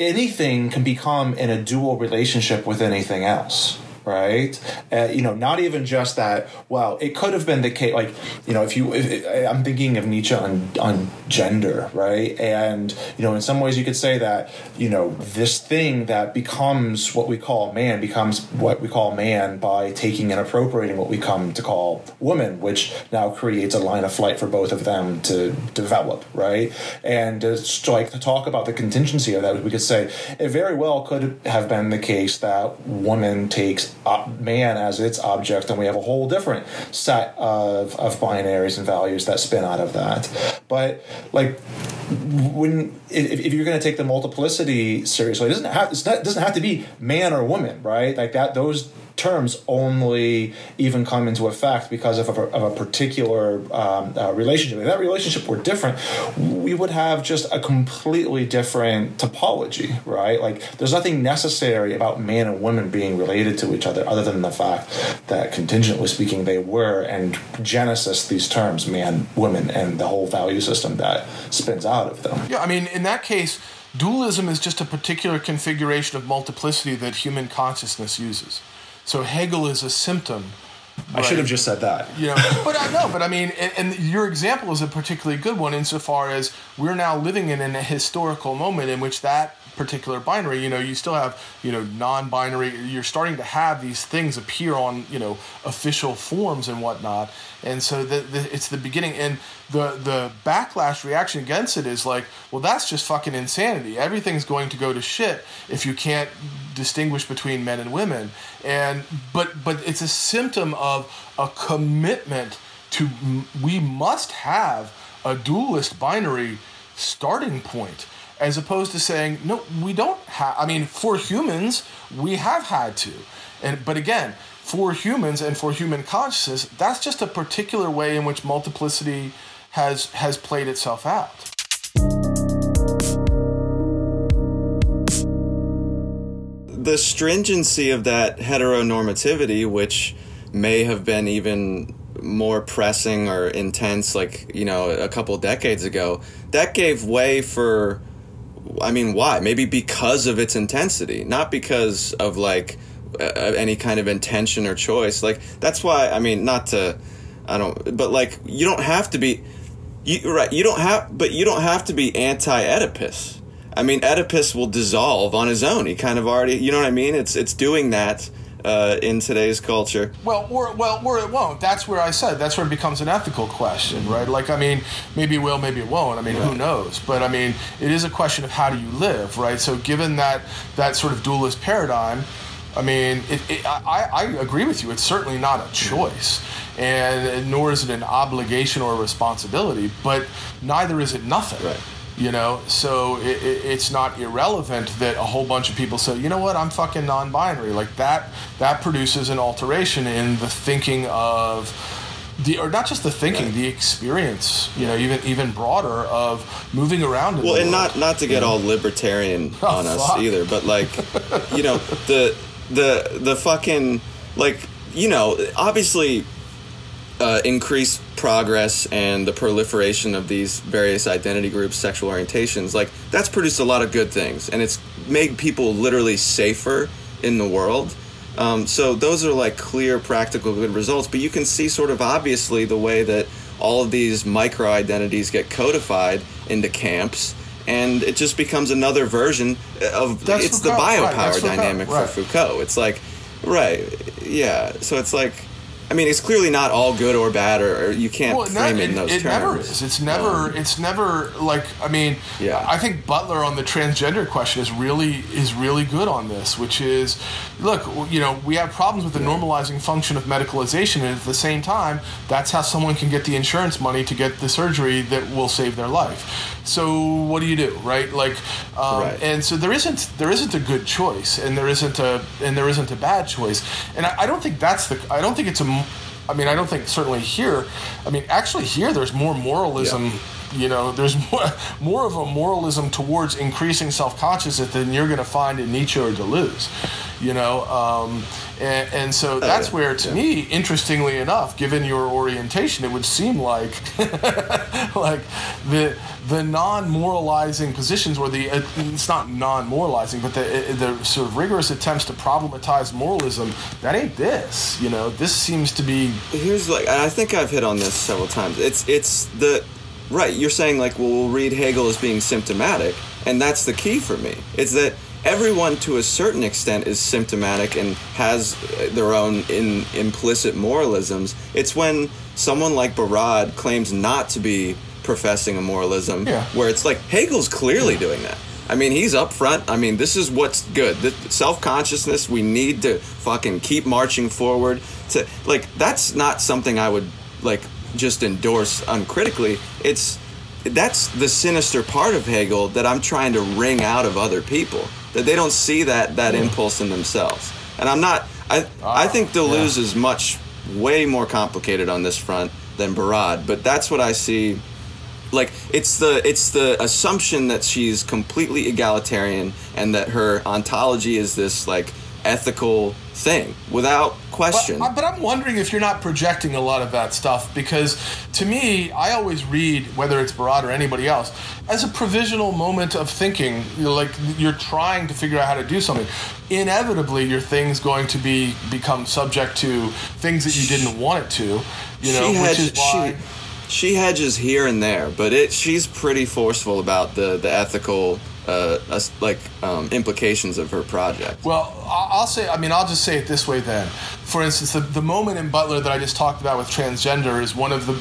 [SPEAKER 1] anything can become in a dual relationship with anything else right? Uh, you know, not even just that. Well, it could have been the case. Like, you know, if you, if, I'm thinking of Nietzsche on on gender, right? And you know, in some ways, you could say that you know this thing that becomes what we call man becomes what we call man by taking and appropriating what we come to call woman, which now creates a line of flight for both of them to develop, right? And to like to talk about the contingency of that, we could say it very well could have been the case that woman takes man as its object, and we have a whole different set of, of binaries and values that spin out of that. But like when if, if you're going to take the multiplicity seriously, it doesn't have it doesn't have to be man or woman, right? Like that those terms only even come into effect because of a, of a particular um, uh, relationship. If that relationship were different, we would have just a completely different topology, right? Like, there's nothing necessary about man and woman being related to each other other than the fact that, contingently speaking, they were, and Genesis, these terms, man, woman, and the whole value system that spins out of them.
[SPEAKER 2] Yeah, I mean, in that case, dualism is just a particular configuration of multiplicity that human consciousness uses. So Hegel is a symptom.
[SPEAKER 1] I should have just said that.
[SPEAKER 2] Know, but I know, but I mean, and, and, your example is a particularly good one insofar as we're now living in, in a historical moment in which that particular binary you know you still have you know non-binary you're starting to have these things appear on you know official forms and whatnot. And so the, the, it's the beginning. And the the backlash reaction against it is like well that's just fucking insanity. Everything's going to go to shit if you can't distinguish between men and women. And but but it's a symptom of a commitment to we must have a dualist binary starting point as opposed to saying no we don't have i mean for humans we have had to. And but again for humans and for human consciousness that's just a particular way in which multiplicity has has played itself out.
[SPEAKER 3] The stringency of that heteronormativity which may have been even more pressing or intense like you know a couple decades ago that gave way for I mean, why? Maybe because of its intensity, not because of like uh, any kind of intention or choice. Like that's why I mean, not to, I don't, but like you don't have to be, you right? You don't have, but you don't have to be anti Oedipus. I mean, Oedipus will dissolve on his own. He kind of already, you know what I mean? It's it's doing that uh, in today's culture.
[SPEAKER 2] Well, or well, or it won't. That's where I said that's where it becomes an ethical question, right? Like, I mean, maybe it will, maybe it won't. I mean, right. who knows? But I mean, it is a question of how do you live, right? So, given that that sort of dualist paradigm. I mean, it, it, I, I agree with you. It's certainly not a choice, and nor is it an obligation or a responsibility. But neither is it nothing.
[SPEAKER 3] Right
[SPEAKER 2] you know? So it, it, it's not irrelevant that a whole bunch of people say you know what? I'm fucking non-binary. Like that that produces an alteration in the thinking of the or not just the thinking right. the experience you know even even broader of moving around
[SPEAKER 3] well and not not to get all libertarian oh, on us either but like you know the the the fucking like you know obviously uh, increased progress and the proliferation of these various identity groups, sexual orientations, like that's produced a lot of good things, and it's made people literally safer in the world. Um, so those are like clear, practical, good results. But you can see sort of obviously the way that all of these micro identities get codified into camps, and it just becomes another version of
[SPEAKER 2] That's
[SPEAKER 3] it's
[SPEAKER 2] Foucault,
[SPEAKER 3] the biopower
[SPEAKER 2] Foucault,
[SPEAKER 3] dynamic
[SPEAKER 2] right.
[SPEAKER 3] for Foucault. It's like, right, yeah. So it's like. I mean, it's clearly not all good or bad, or, or you can't
[SPEAKER 2] Well,
[SPEAKER 3] frame
[SPEAKER 2] ne-
[SPEAKER 3] it in those
[SPEAKER 2] it
[SPEAKER 3] terms.
[SPEAKER 2] never is. It's never. it's never like. I mean,
[SPEAKER 3] Yeah.
[SPEAKER 2] I think Butler on the transgender question is really is really good on this, which is, look, you know, we have problems with the normalizing function of medicalization, and at the same time, that's how someone can get the insurance money to get the surgery that will save their life. So what do you do, right? Like, um,
[SPEAKER 3] Right.
[SPEAKER 2] and so there isn't there isn't a good choice, and there isn't a and there isn't a bad choice, and I, I don't think that's the. I don't think it's a. I mean, I don't think certainly here. I mean, actually, here there's more moralism.
[SPEAKER 3] Yeah.
[SPEAKER 2] You know, there's more, more of a moralism towards increasing self consciousness than you're going to find in Nietzsche or Deleuze. You know, um, and, and so that's
[SPEAKER 3] Oh, yeah.
[SPEAKER 2] where, to
[SPEAKER 3] Yeah.
[SPEAKER 2] me, interestingly enough, given your orientation, it would seem like like the the non-moralizing positions or the uh, it's not non-moralizing but the uh, the sort of rigorous attempts to problematize moralism that ain't this you know this seems to be
[SPEAKER 3] here's like I think I've hit on this several times. It's it's the right. You're saying like, well, we'll read Hegel as being symptomatic, and that's the key for me. It's that everyone to a certain extent is symptomatic and has uh, their own in, implicit moralisms. It's when someone like Barad claims not to be professing a moralism,
[SPEAKER 2] Yeah.
[SPEAKER 3] where it's like Hegel's clearly doing that. I mean, he's up front. I mean, this is what's good. The self consciousness. We need to fucking keep marching forward. To like, that's not something I would like just endorse uncritically. It's that's the sinister part of Hegel that I'm trying to wring out of other people. That they don't see that that impulse in themselves. And I'm not. I ah, I think Deleuze is much way more complicated on this front than Barad. But that's what I see like it's the it's the assumption that she's completely egalitarian and that her ontology is this like ethical thing without question.
[SPEAKER 2] But, but I'm wondering if you're not projecting a lot of that stuff because to me, I always read whether it's Barad or anybody else as a provisional moment of thinking. You're like you're trying to figure out how to do something. Inevitably, your thing's going to be become subject to things that you didn't want it to. You know,
[SPEAKER 3] she,
[SPEAKER 2] which is why.
[SPEAKER 3] she she hedges here and there, but it she's pretty forceful about the the ethical uh, us- like um, implications of her project.
[SPEAKER 2] Well, I'll say, I mean, I'll just say it this way then. For instance, the, the moment in Butler that I just talked about with transgender is one of the,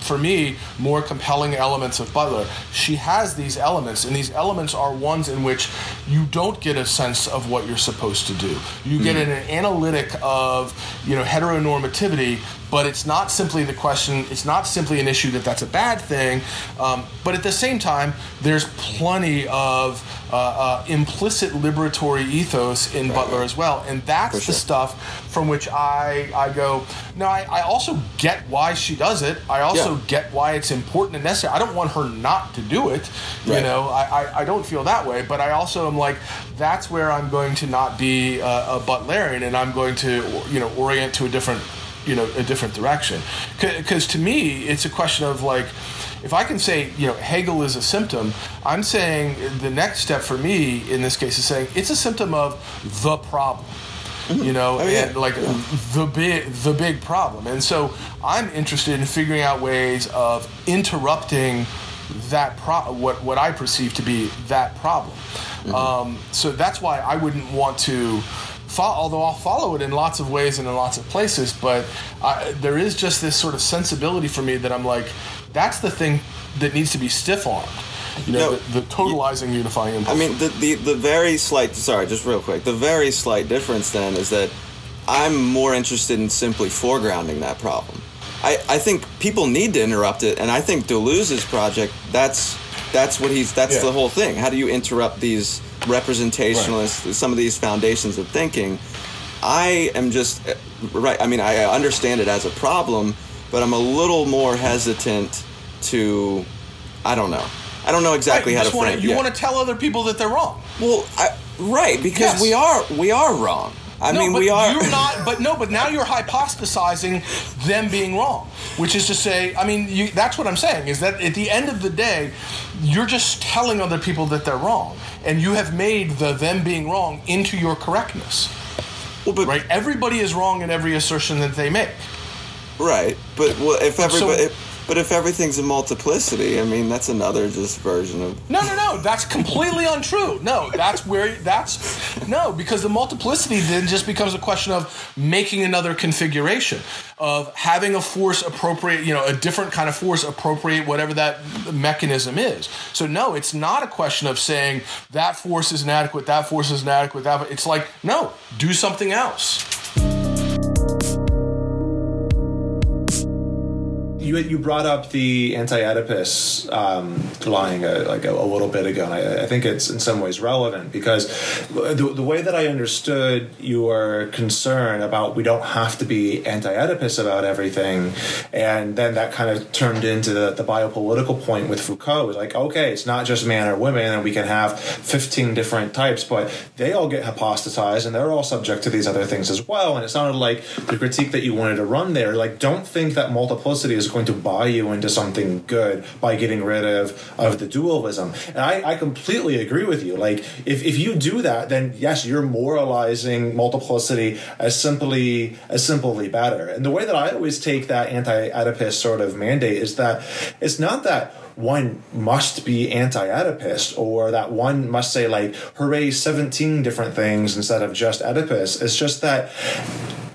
[SPEAKER 2] for me, more compelling elements of Butler. She has these elements, and these elements are ones in which you don't get a sense of what you're supposed to do. You get an analytic of, you know, heteronormativity, but it's not simply the question, it's not simply an issue that that's a bad thing, um, but at the same time, there's plenty of uh, uh, implicit liberatory ethos in Butler as well, and that's
[SPEAKER 3] For
[SPEAKER 2] the stuff from which I I go. No, I, I also get why she does it. I also
[SPEAKER 3] Yeah.
[SPEAKER 2] get why it's important and necessary. I don't want her not to do it. You know, I, I, I don't feel that way, but I also am like, that's where I'm going to not be a, a Butlerian, and I'm going to you know orient to a different you know a different direction. Because to me, it's a question of like. If I can say, you know, Hegel is a symptom, I'm saying the next step for me in this case is saying it's a symptom of the problem you know,
[SPEAKER 3] Oh, yeah.
[SPEAKER 2] and like the big the big problem. And so I'm interested in figuring out ways of interrupting that pro- what what I perceive to be that problem. Um, so that's why I wouldn't want to. Although I'll follow it in lots of ways and in lots of places, but I, there is just this sort of sensibility for me that I'm like, that's the thing that needs to be stiff armed. You know,
[SPEAKER 3] No,
[SPEAKER 2] the, the totalizing unifying impulse.
[SPEAKER 3] I mean, the, the the very slight. Sorry, just real quick. The very slight difference then is that I'm more interested in simply foregrounding that problem. I, I think people need to interrupt it, and I think Deleuze's project. That's that's what he's. That's
[SPEAKER 2] Yeah.
[SPEAKER 3] the whole thing. How do you interrupt these representationalists? Some of these foundations of thinking. I am just right. I mean, I understand it as a problem, but I'm a little more hesitant to. I don't know. I don't know exactly
[SPEAKER 2] you
[SPEAKER 3] how to
[SPEAKER 2] just wanna- you
[SPEAKER 3] yeah.
[SPEAKER 2] want to tell other people that they're wrong.
[SPEAKER 3] Well, I, right, because
[SPEAKER 2] Yes.
[SPEAKER 3] we are we are wrong. I
[SPEAKER 2] no,
[SPEAKER 3] mean,
[SPEAKER 2] but
[SPEAKER 3] we are.
[SPEAKER 2] You're not, but no, but now you're hypothesizing them being wrong, which is to say, I mean, you, that's what I'm saying is that at the end of the day, you're just telling other people that they're wrong, and you have made the them being wrong into your correctness.
[SPEAKER 3] well, but,
[SPEAKER 2] Right? Everybody is wrong in every assertion that they make.
[SPEAKER 3] Right, but well, if everybody,
[SPEAKER 2] So-
[SPEAKER 3] if, but if everything's a multiplicity, I mean, that's another just version of.
[SPEAKER 2] No, no, no. That's completely untrue. No, that's where that's no because the multiplicity then just becomes a question of making another configuration of having a force appropriate, you know, a different kind of force appropriate whatever that mechanism is. So no, it's not a question of saying that force is inadequate, that force is inadequate. That it's like no, do something else.
[SPEAKER 1] You you brought up the anti-Oedipus um, line uh, like a, a little bit ago, and I, I think it's in some ways relevant because the, the way that I understood your concern about we don't have to be anti-Oedipus about everything, and then that kind of turned into the, the biopolitical point with Foucault. It's like okay, it's not just man or women, and we can have fifteen different types, but they all get hypostatized, and they're all subject to these other things as well. And it sounded like the critique that you wanted to run there, like don't think that multiplicity is going to buy you into something good by getting rid of of the dualism. And I, I completely agree with you. Like if, if you do that, then yes, you're moralizing multiplicity as simply as simply better. And the way that I always take that anti-Oedipus sort of mandate is that it's not that one must be anti-Oedipus or that one must say like hooray 17 different things instead of just Oedipus. It's just that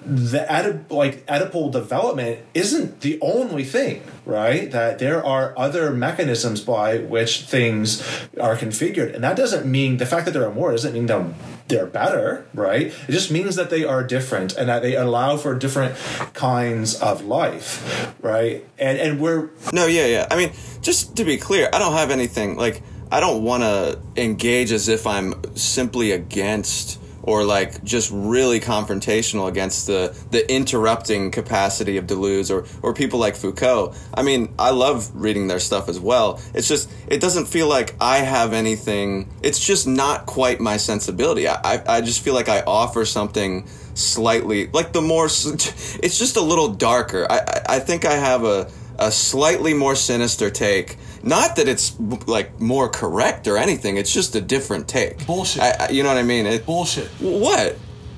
[SPEAKER 1] the like Oedipal development isn't the only thing, right? That there are other mechanisms by which things are configured, and that doesn't mean the fact that there are more doesn't mean that they're better, right? It just means that they are different and that they allow for different kinds of life, right? And and we're
[SPEAKER 3] No, yeah, yeah. I mean, just to be clear, I don't have anything like I don't want to engage as if I'm simply against or like just really confrontational against the the interrupting capacity of Deleuze or or people like Foucault. I mean, I love reading their stuff as well. It's just it doesn't feel like I have anything. It's just not quite my sensibility. I I, I just feel like I offer something slightly like the more it's just a little darker. I I, I think I have a a slightly more sinister take. Not that it's like more correct or anything. It's just a different take.
[SPEAKER 2] Bullshit.
[SPEAKER 3] I, I, you know what I mean? It,
[SPEAKER 2] Bullshit.
[SPEAKER 3] what?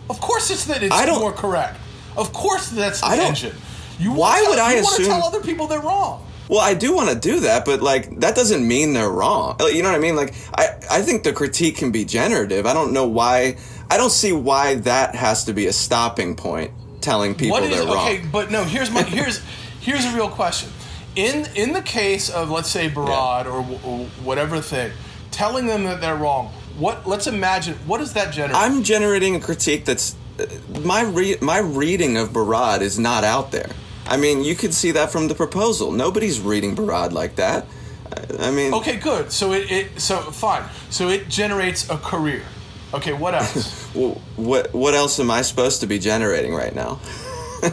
[SPEAKER 2] Of course, it's that it's
[SPEAKER 3] I don't-
[SPEAKER 2] more correct. Of course, that's the
[SPEAKER 3] I don't-
[SPEAKER 2] engine. You
[SPEAKER 3] Why
[SPEAKER 2] wanna
[SPEAKER 3] would I assume-
[SPEAKER 2] tell other people they're wrong?
[SPEAKER 3] Well, I do want to do that, but like that doesn't mean they're wrong. Uh, you know what I mean? Like I, I think the critique can be generative. I don't know why. I don't see why that has to be a stopping point. Telling people
[SPEAKER 2] is
[SPEAKER 3] they're wrong.
[SPEAKER 2] okay? But no, here's my here's here's a real question. In in the case of let's say Barad or, wh- or whatever thing, telling them that they're wrong. What? Let's imagine. What does that generate?
[SPEAKER 3] I'm generating a critique that's uh, my re- my reading of Barad is not out there. I mean, you could see that from the proposal. Nobody's reading Barad like that. I- I mean,
[SPEAKER 2] okay, good. So it, it so fine. So it generates a career. Okay, what else?
[SPEAKER 3] w- what what else am I supposed to be generating right now?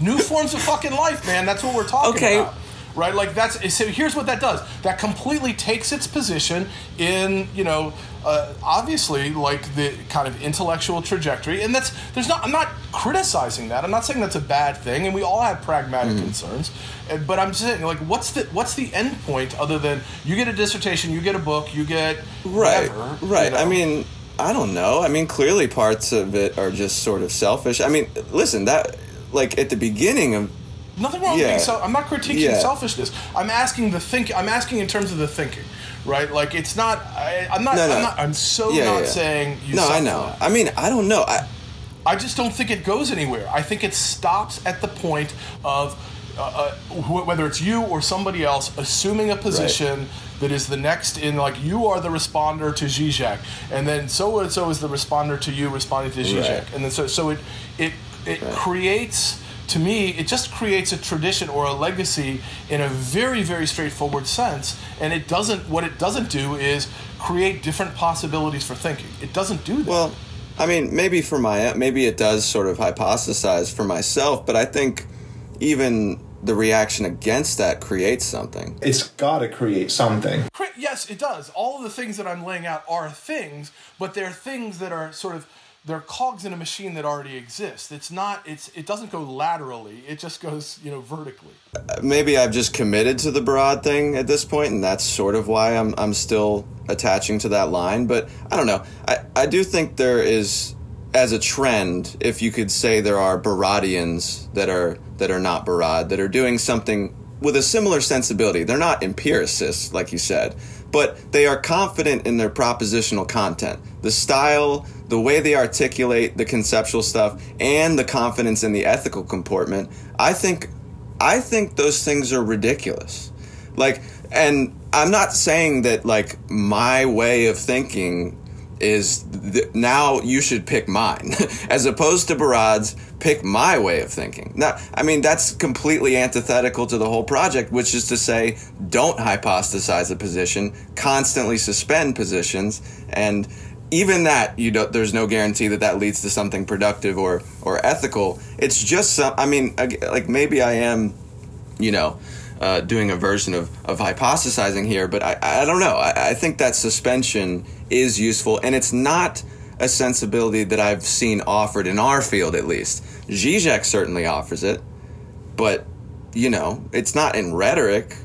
[SPEAKER 2] New forms of fucking life, man. That's what we're talking
[SPEAKER 3] Okay.
[SPEAKER 2] about. Right? Like that's so here's what that does. That completely takes its position in, you know, uh, obviously like the kind of intellectual trajectory and that's there's not I'm not criticizing that. I'm not saying that's a bad thing and we all have pragmatic
[SPEAKER 3] Mm-hmm.
[SPEAKER 2] concerns. Uh, But I'm saying like what's the what's the end point other than you get a dissertation, you get a book, you get
[SPEAKER 3] right
[SPEAKER 2] whatever, you
[SPEAKER 3] right i mean i don't know i mean clearly parts of it are just sort of selfish i mean listen that like at the beginning of
[SPEAKER 2] Nothing wrong
[SPEAKER 3] Yeah.
[SPEAKER 2] with being so. I'm not critiquing
[SPEAKER 3] Yeah.
[SPEAKER 2] selfishness. I'm asking the think. I'm asking in terms of the thinking, right? Like it's not. I, I'm not.
[SPEAKER 3] No, no.
[SPEAKER 2] I'm not. I'm so
[SPEAKER 3] Yeah,
[SPEAKER 2] not saying. You
[SPEAKER 3] no i know i mean i don't know i
[SPEAKER 2] I just don't think it goes anywhere. I think it stops at the point of uh, uh, wh- whether it's you or somebody else assuming a position that is the next in like you are the responder to Zizek, and then so and so is the responder to you responding to Zizek,
[SPEAKER 3] Right.
[SPEAKER 2] and then so so it it it creates. To me, it just creates a tradition or a legacy in a very, very straightforward sense. And it doesn't. What it doesn't do is create different possibilities for thinking. It doesn't do that.
[SPEAKER 3] well i mean maybe for my maybe it does sort of hypothesize for myself but i think even the reaction against that creates something
[SPEAKER 1] it's got to create something.
[SPEAKER 2] Cri- Yes, it does. All of the things that I'm laying out are things, but they're things that are sort of they're cogs in a machine that already exists. It's not. It's it doesn't go laterally. It just goes you know vertically.
[SPEAKER 3] maybe I've just committed to the broad thing at this point, and that's sort of why I'm I'm still attaching to that line. But I don't know. I, I do think there is, as a trend, if you could say there are Baradians that are that are not Barad that are doing something with a similar sensibility. They're not empiricists, like you said, but they are confident in their propositional content. The style, the way they articulate the conceptual stuff, and the confidence in the ethical comportment. I think I think those things are ridiculous. Like, and I'm not saying that like my way of thinking is th- now you should pick mine as opposed to Barad's pick my way of thinking. Now, I mean that's completely antithetical to the whole project, which is to say don't hypostasize a position, constantly suspend positions and even that you don't there's no guarantee that that leads to something productive or or ethical. It's just some I mean like maybe I am you know, uh, doing a version of, of hypostasizing here, but I, I don't know. I, I think that suspension is useful, and it's not a sensibility that I've seen offered in our field, at least. Zizek certainly offers it, but, you know, it's not in rhetoric,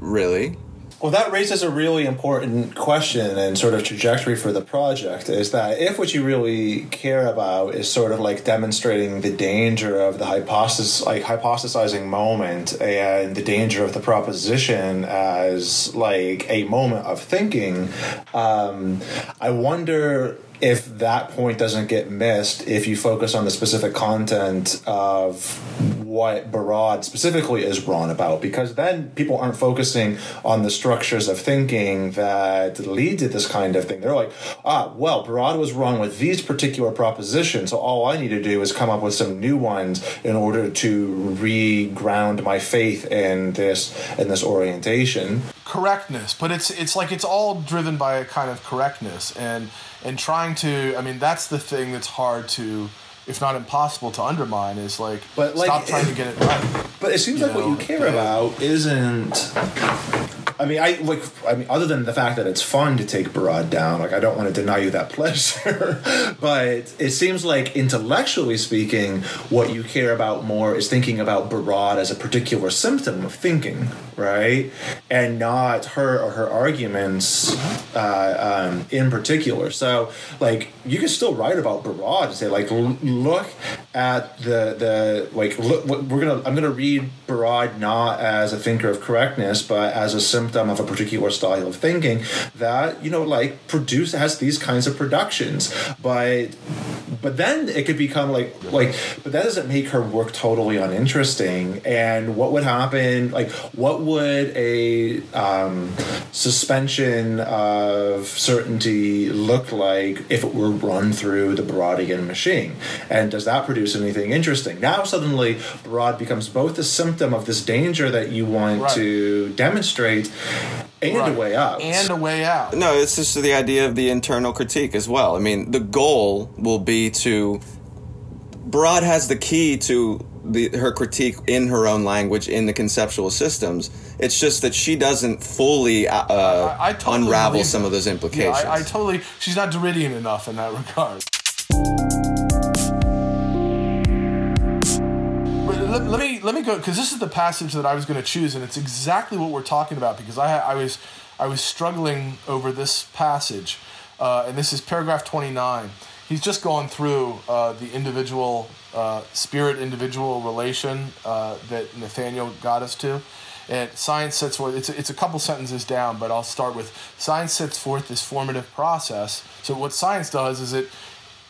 [SPEAKER 3] really.
[SPEAKER 1] Well, that raises a really important question and sort of trajectory for the project is that if what you really care about is sort of like demonstrating the danger of the hypothesis, like hypothesizing moment and the danger of the proposition as like a moment of thinking, um, I wonder if that point doesn't get missed if you focus on the specific content of what Barad specifically is wrong about, because then people aren't focusing on the structures of thinking that lead to this kind of thing. They're like, ah, well, Barad was wrong with these particular propositions, so all I need to do is come up with some new ones in order to re-ground my faith in this in this orientation.
[SPEAKER 2] correctness but it's it's like it's all driven by a kind of correctness and and trying to i mean that's the thing that's hard to if not impossible to undermine is like,
[SPEAKER 1] But, like,
[SPEAKER 2] stop trying to get it right
[SPEAKER 1] But it seems
[SPEAKER 2] You
[SPEAKER 1] like what you care about isn't. I mean, I like. I mean, other than the fact that it's fun to take Barad down, like I don't want to deny you that pleasure. but it seems like intellectually speaking, what you care about more is thinking about Barad as a particular symptom of thinking, right? And not her or her arguments uh, um, in particular. So, like, you can still write about Barad and say, like, l- look at the the like, look, we're gonna. I'm gonna read Barad not as a thinker of correctness, but as a symptom of a particular style of thinking that you know, like, produce has these kinds of productions, but but then it could become like like but that doesn't make her work totally uninteresting. And what would happen like what would a um, suspension of certainty look like if it were run through the Baradian machine? And does that produce anything interesting? Now suddenly Barad becomes both a symptom of this danger that you want
[SPEAKER 2] Right.
[SPEAKER 1] to demonstrate and
[SPEAKER 2] Right.
[SPEAKER 1] a way out
[SPEAKER 2] and a way out.
[SPEAKER 3] No, it's just the idea of the internal critique as well. I mean, the goal will be to. Barad has the key to the, her critique in her own language in the conceptual systems. It's just that she doesn't fully uh,
[SPEAKER 2] I, I totally
[SPEAKER 3] unravel some
[SPEAKER 2] that.
[SPEAKER 3] of those
[SPEAKER 2] Yeah,
[SPEAKER 3] implications.
[SPEAKER 2] I, I totally. She's not Derridean enough in that regard. Let, let me let me go because this is the passage that I was going to choose, and it's exactly what we're talking about. Because I I was I was struggling over this passage, uh, and this is paragraph twenty nine. He's just gone through uh, the individual uh, spirit individual relation uh, that Nathaniel got us to. And science sets forth, it's, it's a couple sentences down, but I'll start with science sets forth this formative process. So, what science does is it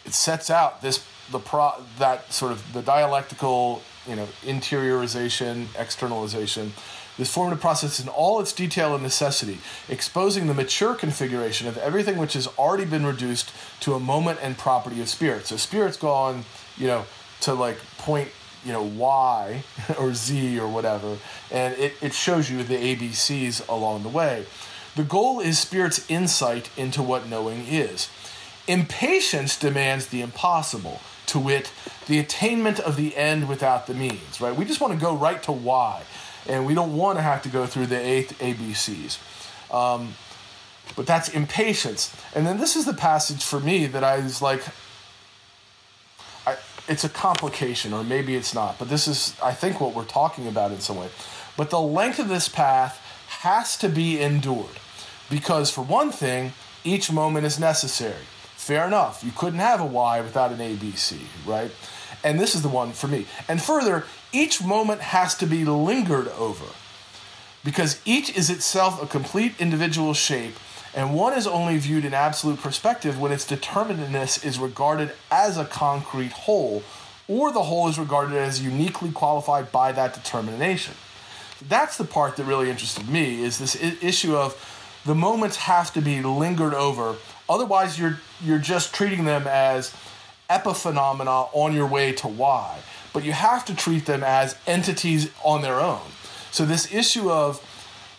[SPEAKER 2] it sets out this the pro that sort of the dialectical you know interiorization externalization. This formative process in all its detail and necessity exposing the mature configuration of everything which has already been reduced to a moment and property of spirit. So spirit's gone you know to like point you know y or z or whatever and it, it shows you the abcs along the way. The goal is spirit's insight into what knowing is. Impatience demands the impossible, to wit, the attainment of the end without the means, right? We just want to go right to why, and we don't want to have to go through the eight ABCs. Um, but that's impatience. And then this is the passage for me that I was like, I, it's a complication, or maybe it's not. But this is, I think, what we're talking about in some way. But the length of this path has to be endured, because for one thing, each moment is necessary. Fair enough. You couldn't have a Y without an ABC, right? And this is the one for me. And further, each moment has to be lingered over because each is itself a complete individual shape, and one is only viewed in absolute perspective when its determinateness is regarded as a concrete whole, or the whole is regarded as uniquely qualified by that determination. That's the part that really interested me is this issue of the moments have to be lingered over. Otherwise, you're you're just treating them as epiphenomena on your way to Y. But you have to treat them as entities on their own. So this issue of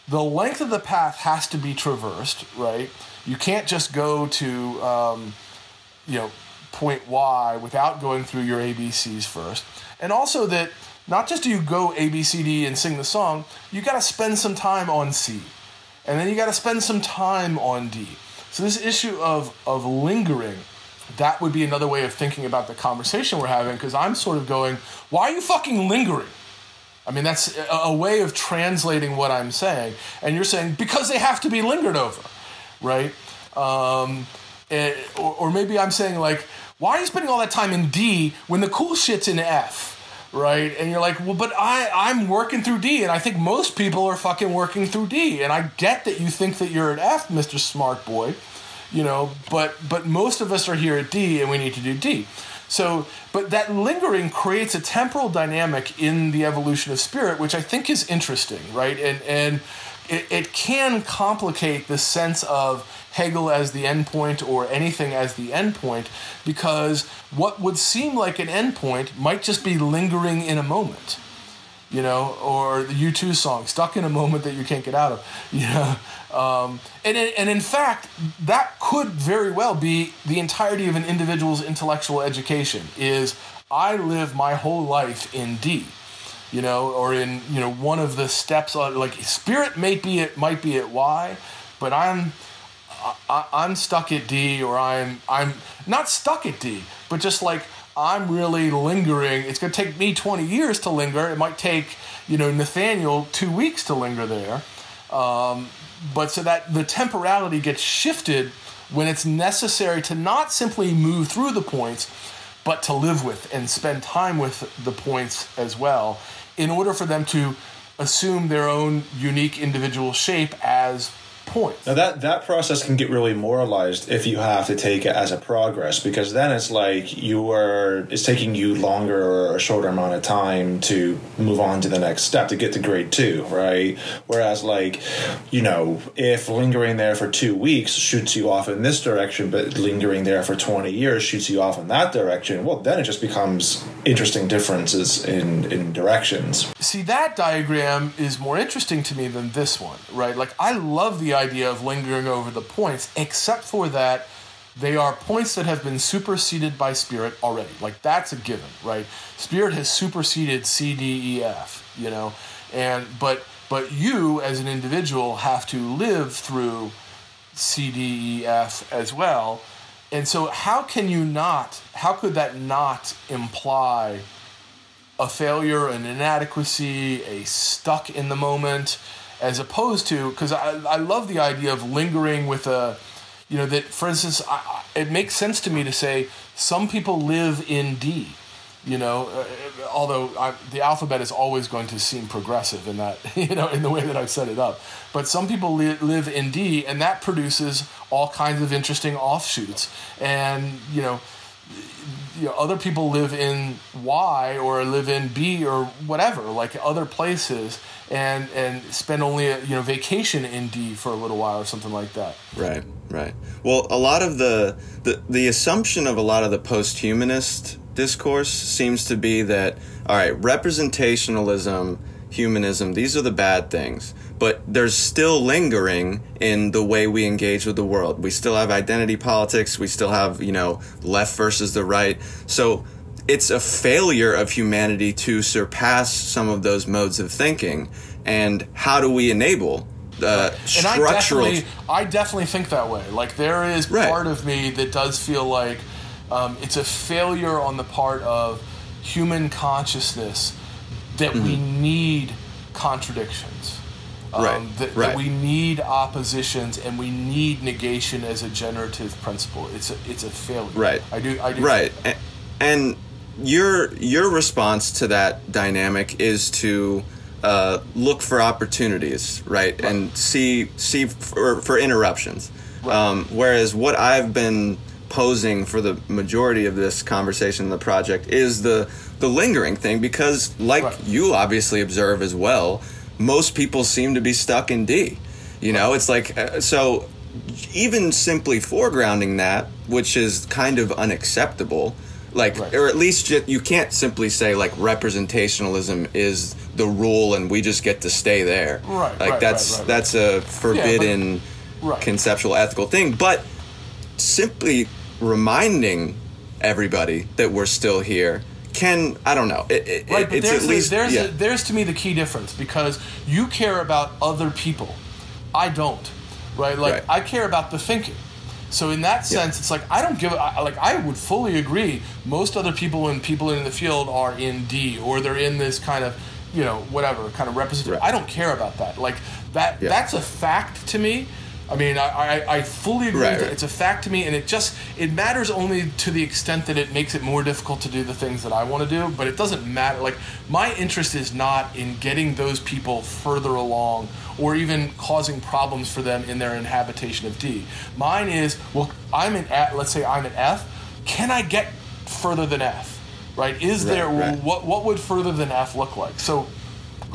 [SPEAKER 2] the length of the path has to be traversed, right? You can't just go to, um, you know, point Y without going through your ABCs first. And also that not just do you go A, B, C, D and sing the song, you got to spend some time on C. And then you got to spend some time on D. So this issue of, of lingering, that would be another way of thinking about the conversation we're having because I'm sort of going, why are you fucking lingering? I mean, that's a, a way of translating what I'm saying. And you're saying, because they have to be lingered over, right? Um, eh, or, or maybe I'm saying, like, why are you spending all that time in D when the cool shit's in F? Right? And you're like, well, but I, I'm working through D, and I think most people are fucking working through D. And I get that you think that you're at F, Mr. Smart Boy, you know, but but most of us are here at D and we need to do D. So, but that lingering creates a temporal dynamic in the evolution of spirit, which I think is interesting, right? And and it, it can complicate the sense of Hegel as the endpoint or anything as the endpoint because what would seem like an endpoint might just be lingering in a moment you know, or the U2 song, Stuck in a Moment That You Can't Get Out of, you know. Um, and, and in fact, that could very well be the entirety of an individual's intellectual education is I live my whole life in D, you know, or in, you know, one of the steps on, like, spirit may be it might be at Y, but I'm, I, I'm stuck at D, or I'm, I'm not stuck at D, but just like, I'm really lingering. It's going to take me 20 years to linger. It might take, you know, Nathaniel two weeks to linger there. Um, but so that the temporality gets shifted when it's necessary to not simply move through the points, but to live with and spend time with the points as well in order for them to assume their own unique individual shape as points.
[SPEAKER 1] Now that that process can get really moralized if you have to take it as a progress because then it's like you are it's taking you longer or a shorter amount of time to move on to the next step to get to grade two, right? Whereas like, you know, if lingering there for two weeks shoots you off in this direction, but lingering there for twenty years shoots you off in that direction, well then it just becomes interesting differences in, in directions.
[SPEAKER 2] See that diagram is more interesting to me than this one, right? Like I love the idea of lingering over the points, except for that they are points that have been superseded by spirit already. Like that's a given, right? Spirit has superseded C, D, E, F, you know, and but but you as an individual have to live through C, D, E, F as well. And so, how can you not? How could that not imply a failure, an inadequacy, a stuck in the moment, as opposed to because I, I love the idea of lingering with a, you know, that for instance, I, it makes sense to me to say some people live in D, you know, uh, although I, the alphabet is always going to seem progressive in that, you know, in the way that I've set it up. But some people li- live in D, and that produces all kinds of interesting offshoots, and you know you know, other people live in Y or live in B or whatever, like other places, and and spend only a you know vacation in D for a little while or something like that.
[SPEAKER 3] Right, right. Well, a lot of the the, the assumption of a lot of the post-humanist discourse seems to be that all right, representationalism, humanism, these are the bad things. But there's still lingering in the way we engage with the world. We still have identity politics. We still have, you know, left versus the right. So it's a failure of humanity to surpass some of those modes of thinking. And how do we enable uh,
[SPEAKER 2] I
[SPEAKER 3] structural?
[SPEAKER 2] definitely, I definitely think that way. Like there is
[SPEAKER 3] Right.
[SPEAKER 2] part of me that does feel like Um, it's a failure on the part of human consciousness that we need contradictions. Um,
[SPEAKER 3] Right,
[SPEAKER 2] That,
[SPEAKER 3] right.
[SPEAKER 2] that we need oppositions and we need negation as a generative principle. It's a it's a failure.
[SPEAKER 3] Right.
[SPEAKER 2] I do. I do.
[SPEAKER 3] right A- and your your response to that dynamic is to uh, look for opportunities right, and see see for, for interruptions um, whereas what i've been posing for the majority of this conversation in the project is the the lingering thing because like
[SPEAKER 2] Right.
[SPEAKER 3] you obviously observe as well most people seem to be stuck in d you know it's like uh, so even simply foregrounding that, which is kind of unacceptable, like,
[SPEAKER 2] Right.
[SPEAKER 3] or at least you can't simply say like representationalism is the rule and we just get to stay there.
[SPEAKER 2] Right,
[SPEAKER 3] Like
[SPEAKER 2] right,
[SPEAKER 3] that's that's a forbidden
[SPEAKER 2] Right.
[SPEAKER 3] conceptual ethical thing. But simply reminding everybody that we're still here can I don't know. It, it,
[SPEAKER 2] Right, but there's
[SPEAKER 3] at least
[SPEAKER 2] there's
[SPEAKER 3] yeah.
[SPEAKER 2] the- there's to me the key difference because you care about other people, I don't, right? Like
[SPEAKER 3] Right.
[SPEAKER 2] I care about the thinking. So in that sense, it's like I don't give. I, like I would fully agree. Most other people and people in the field are in D or they're in this kind of, you know, whatever kind of representative.
[SPEAKER 3] Right.
[SPEAKER 2] I don't care about that. Like that.
[SPEAKER 3] Yeah.
[SPEAKER 2] That's a fact to me. I mean, I, I, I fully agree.
[SPEAKER 3] Right,
[SPEAKER 2] with it.
[SPEAKER 3] right.
[SPEAKER 2] It's a fact to me, and it just it matters only to the extent that it makes it more difficult to do the things that I want to do. But it doesn't matter. Like my interest is not in getting those people further along or even causing problems for them in their inhabitation of D. Mine is well, I'm an F, let's say I'm an F. Can I get further than F? Right? Is
[SPEAKER 3] Right,
[SPEAKER 2] there what what would further than F look like? So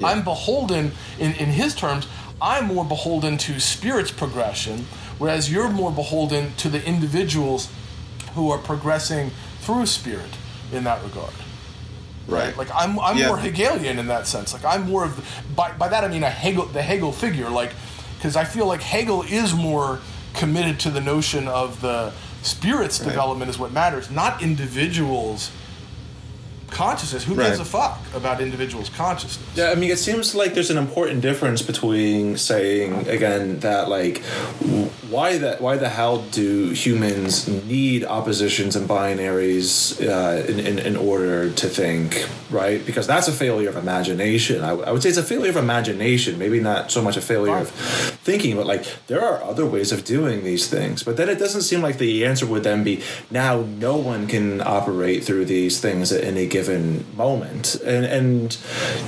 [SPEAKER 2] I'm beholden in, in his terms, I'm more beholden to spirit's progression, whereas you're more beholden to the individuals who are progressing through spirit in that regard.
[SPEAKER 3] right.
[SPEAKER 2] Like I'm, I'm
[SPEAKER 3] Yeah.
[SPEAKER 2] more Hegelian in that sense. Like I'm more of, the, by, by that I mean a Hegel, the Hegel figure. Like, because I feel like Hegel is more committed to the notion of the spirit's development is what matters, not individuals' consciousness. Who gives a fuck about individuals' consciousness?
[SPEAKER 1] Yeah, I mean, it seems like there's an important difference between saying again that like why that why the hell do humans need oppositions and binaries uh, in, in in order to think right? Because that's a failure of imagination. I would say it's a failure of imagination, maybe not so much a failure of thinking, but like there are other ways of doing these things. But then it doesn't seem like the answer would then be now no one can operate through these things at any given moment, and and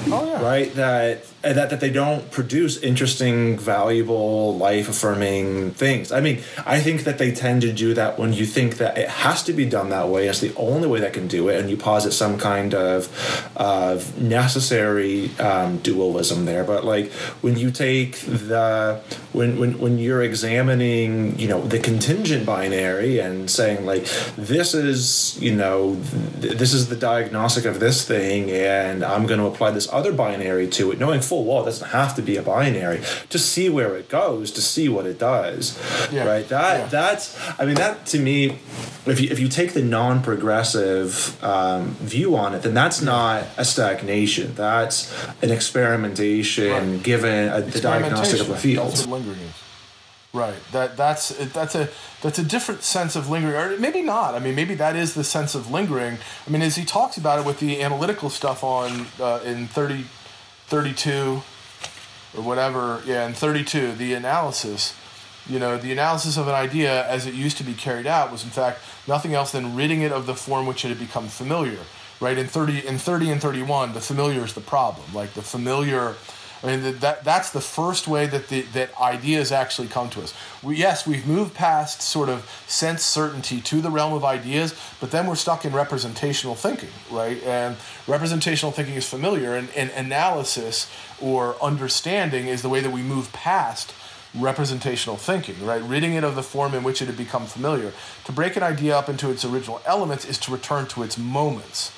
[SPEAKER 2] Oh, yeah.
[SPEAKER 1] right that that that they don't produce interesting, valuable, life affirming things. I mean, I think that they tend to do that when you think that it has to be done that way. It's the only way that can do it, and you posit some kind of of necessary um, dualism there. But like when you take the when when when you're examining, you know, the contingent binary and saying like this is you know th- this is the diagnostic of this thing, and I'm going to apply this other binary to it, knowing full well it doesn't have to be a binary. Just see where it goes, to see what it does.
[SPEAKER 2] Yeah.
[SPEAKER 1] Right. That
[SPEAKER 2] Yeah.
[SPEAKER 1] that's I mean that to me, if you if you take the non-progressive um, view on it, then that's not a stagnation. That's an experimentation
[SPEAKER 2] Right.
[SPEAKER 1] given a, the diagnostic of a field.
[SPEAKER 2] That's what lingering is. Right. That that's that's a that's a different sense of lingering, or maybe not. I mean, maybe that is the sense of lingering. I mean, as he talks about it with the analytical stuff on uh, in 30, 32 or whatever, yeah, in thirty two, the analysis. You know, the analysis of an idea as it used to be carried out was in fact nothing else than ridding it of the form which it had become familiar. Right in thirty in thirty and thirty one, the familiar is the problem. Like the familiar I mean that, that that's the first way that the that ideas actually come to us. We, yes, we've moved past sort of sense certainty to the realm of ideas, but then we're stuck in representational thinking, right? And representational thinking is familiar, and, and analysis or understanding is the way that we move past representational thinking, right? Ridding it of the form in which it had become familiar. To break an idea up into its original elements is to return to its moments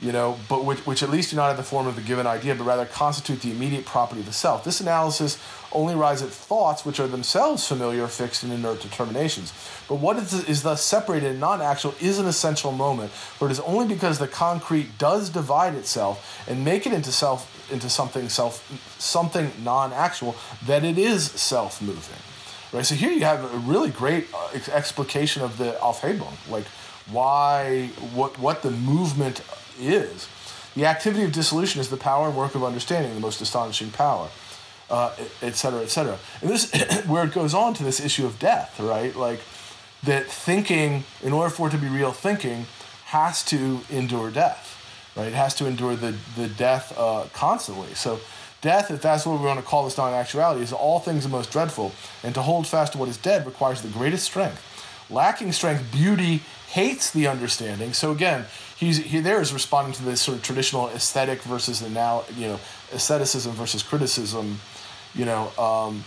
[SPEAKER 2] you know, but which, which at least do not have the form of a given idea, but rather constitute the immediate property of the self. This analysis only arrives at thoughts which are themselves familiar, fixed, and inert determinations. But what is, is thus separated and non actual is an essential moment, for it is only because the concrete does divide itself and make it into self into something self something non-actual that it is self-moving. Right. So here you have a really great uh, ex- explication of the Aufhebung. Like why what what the movement is. The activity of dissolution is the power and work of understanding, the most astonishing power, uh, et cetera, et. And this where it goes on to this issue of death, right? Like that thinking, in order for it to be real thinking, has to endure death, right? It has to endure the the death uh, constantly. So Death, if that's what we want to call this non actuality, is all things the most dreadful, and to hold fast to what is dead requires the greatest strength. Lacking strength, beauty hates the understanding. So again, he's he there is responding to this sort of traditional aesthetic versus the now you know aestheticism versus criticism. You know, um,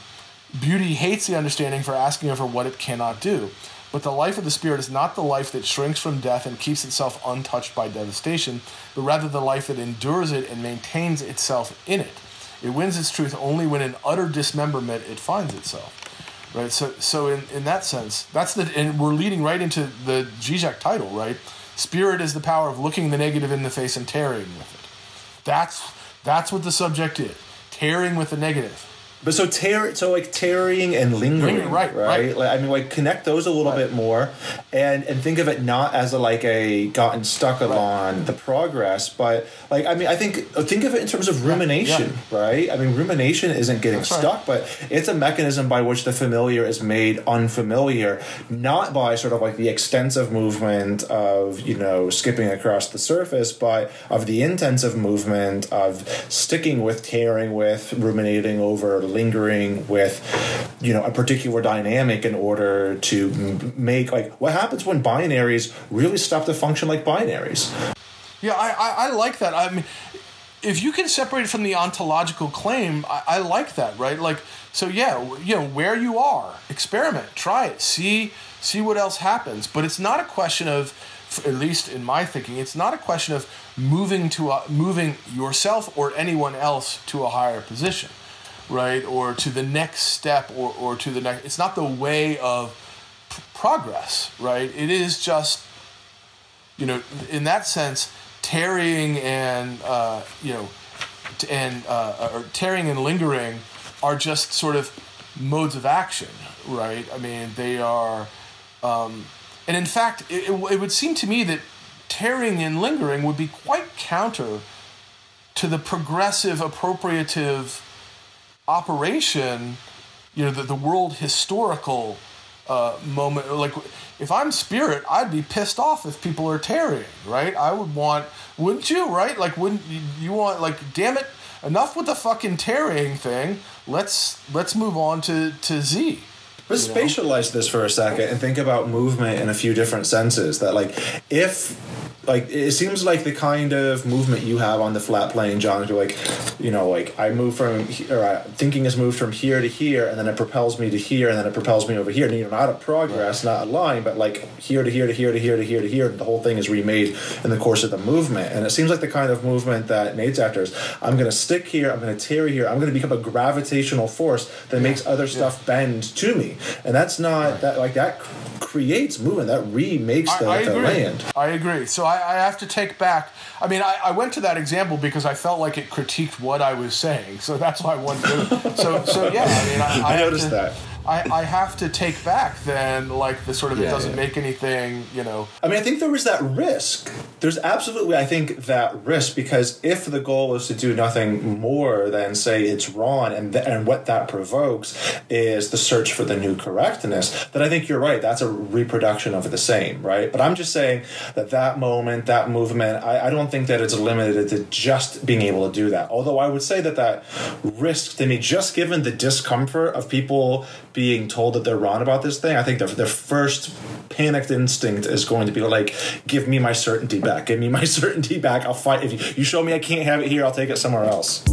[SPEAKER 2] beauty hates the understanding for asking of her what it cannot do. But the life of the spirit is not the life that shrinks from death and keeps itself untouched by devastation, but rather the life that endures it and maintains itself in it. It wins its truth only when in utter dismemberment it finds itself. Right? So so in, in that sense, that's the and we're leading right into the Zizek title, right? Spirit is the power of looking the negative in the face and tarrying with it. That's that's what the subject is. Tarrying with the negative.
[SPEAKER 1] But so tear, so like tarrying and lingering,
[SPEAKER 2] Lingering, right,
[SPEAKER 1] right?
[SPEAKER 2] right.
[SPEAKER 1] Like, I mean, like connect those a little
[SPEAKER 2] Right.
[SPEAKER 1] bit more, and and think of it not as a like a gotten stuck on the progress, but like I mean, I think uh, think of it in terms of rumination, right? I mean, rumination isn't getting
[SPEAKER 2] That's
[SPEAKER 1] stuck, but it's a mechanism by which the familiar is made unfamiliar, not by sort of like the extensive movement of you know skipping across the surface, but of the intensive movement of sticking with, tarrying with, ruminating over, lingering with, you know, a particular dynamic in order to make like what happens when binaries really stop to function like binaries.
[SPEAKER 2] Yeah, I, I, I like that. I mean, if you can separate it from the ontological claim, I, I like that, right? Like, so yeah, you know, where you are, experiment, try it, see see what else happens. But it's not a question of, at least in my thinking, it's not a question of moving to a, moving yourself or anyone else to a higher position, right? Or to the next step, or or to the next. It's not the way of p- progress, right? It is just you know, in that sense, tarrying and uh, you know, t- and uh, or tarrying and lingering are just sort of modes of action, right? I mean, they are, um, and in fact, it, it, it would seem to me that tarrying and lingering would be quite counter to the progressive appropriative operation, you know, the, the world historical uh, moment. Like, if I'm spirit, I'd be pissed off if people are tarrying, right? I would want, wouldn't you, right? Like, wouldn't you, you want, like, damn it, enough with the fucking tarrying thing. Let's let's move on to to Z.
[SPEAKER 1] Let's
[SPEAKER 2] You know?
[SPEAKER 1] spatialize this for a second and think about movement in a few different senses. That like if like it seems like the kind of movement you have on the flat plane, John, to like you know like I move from or uh, thinking is moved from here to here, and then it propels me to here, and then it propels me over here. And you know, not a progress, not a line, but like here to here to here to here to here to here. And the whole thing is remade in the course of the movement. And it seems like the kind of movement that Nate's after is I'm going to stick here, I'm going to tear here, I'm going to become a gravitational force that makes other stuff bend to me. And that's not that like that creates movement that remakes the,
[SPEAKER 2] I, I
[SPEAKER 1] the land.
[SPEAKER 2] I agree. So I, I have to take back. I mean, I, I went to that example because I felt like it critiqued what I was saying. So that's why I wanted to. So so yeah. I mean, I,
[SPEAKER 1] I noticed
[SPEAKER 2] to-
[SPEAKER 1] that.
[SPEAKER 2] I, I have to take back then like the sort of it doesn't
[SPEAKER 3] yeah.
[SPEAKER 2] make anything. You know.
[SPEAKER 1] I mean, I think there was that risk. There's absolutely, I think, that risk because if the goal is to do nothing more than say it's wrong, and th- and what that provokes is the search for the new correctness, then I think you're right. That's a reproduction of the same, right? But I'm just saying that that moment, that movement, I, I don't think that it's limited to just being able to do that. Although I would say that that risk to me, just given the discomfort of people being told that they're wrong about this thing, I think their, their first panicked instinct is going to be like, give me my certainty back. Give me my certainty back. I'll fight. If you, you show me I can't have it here, I'll take it somewhere else.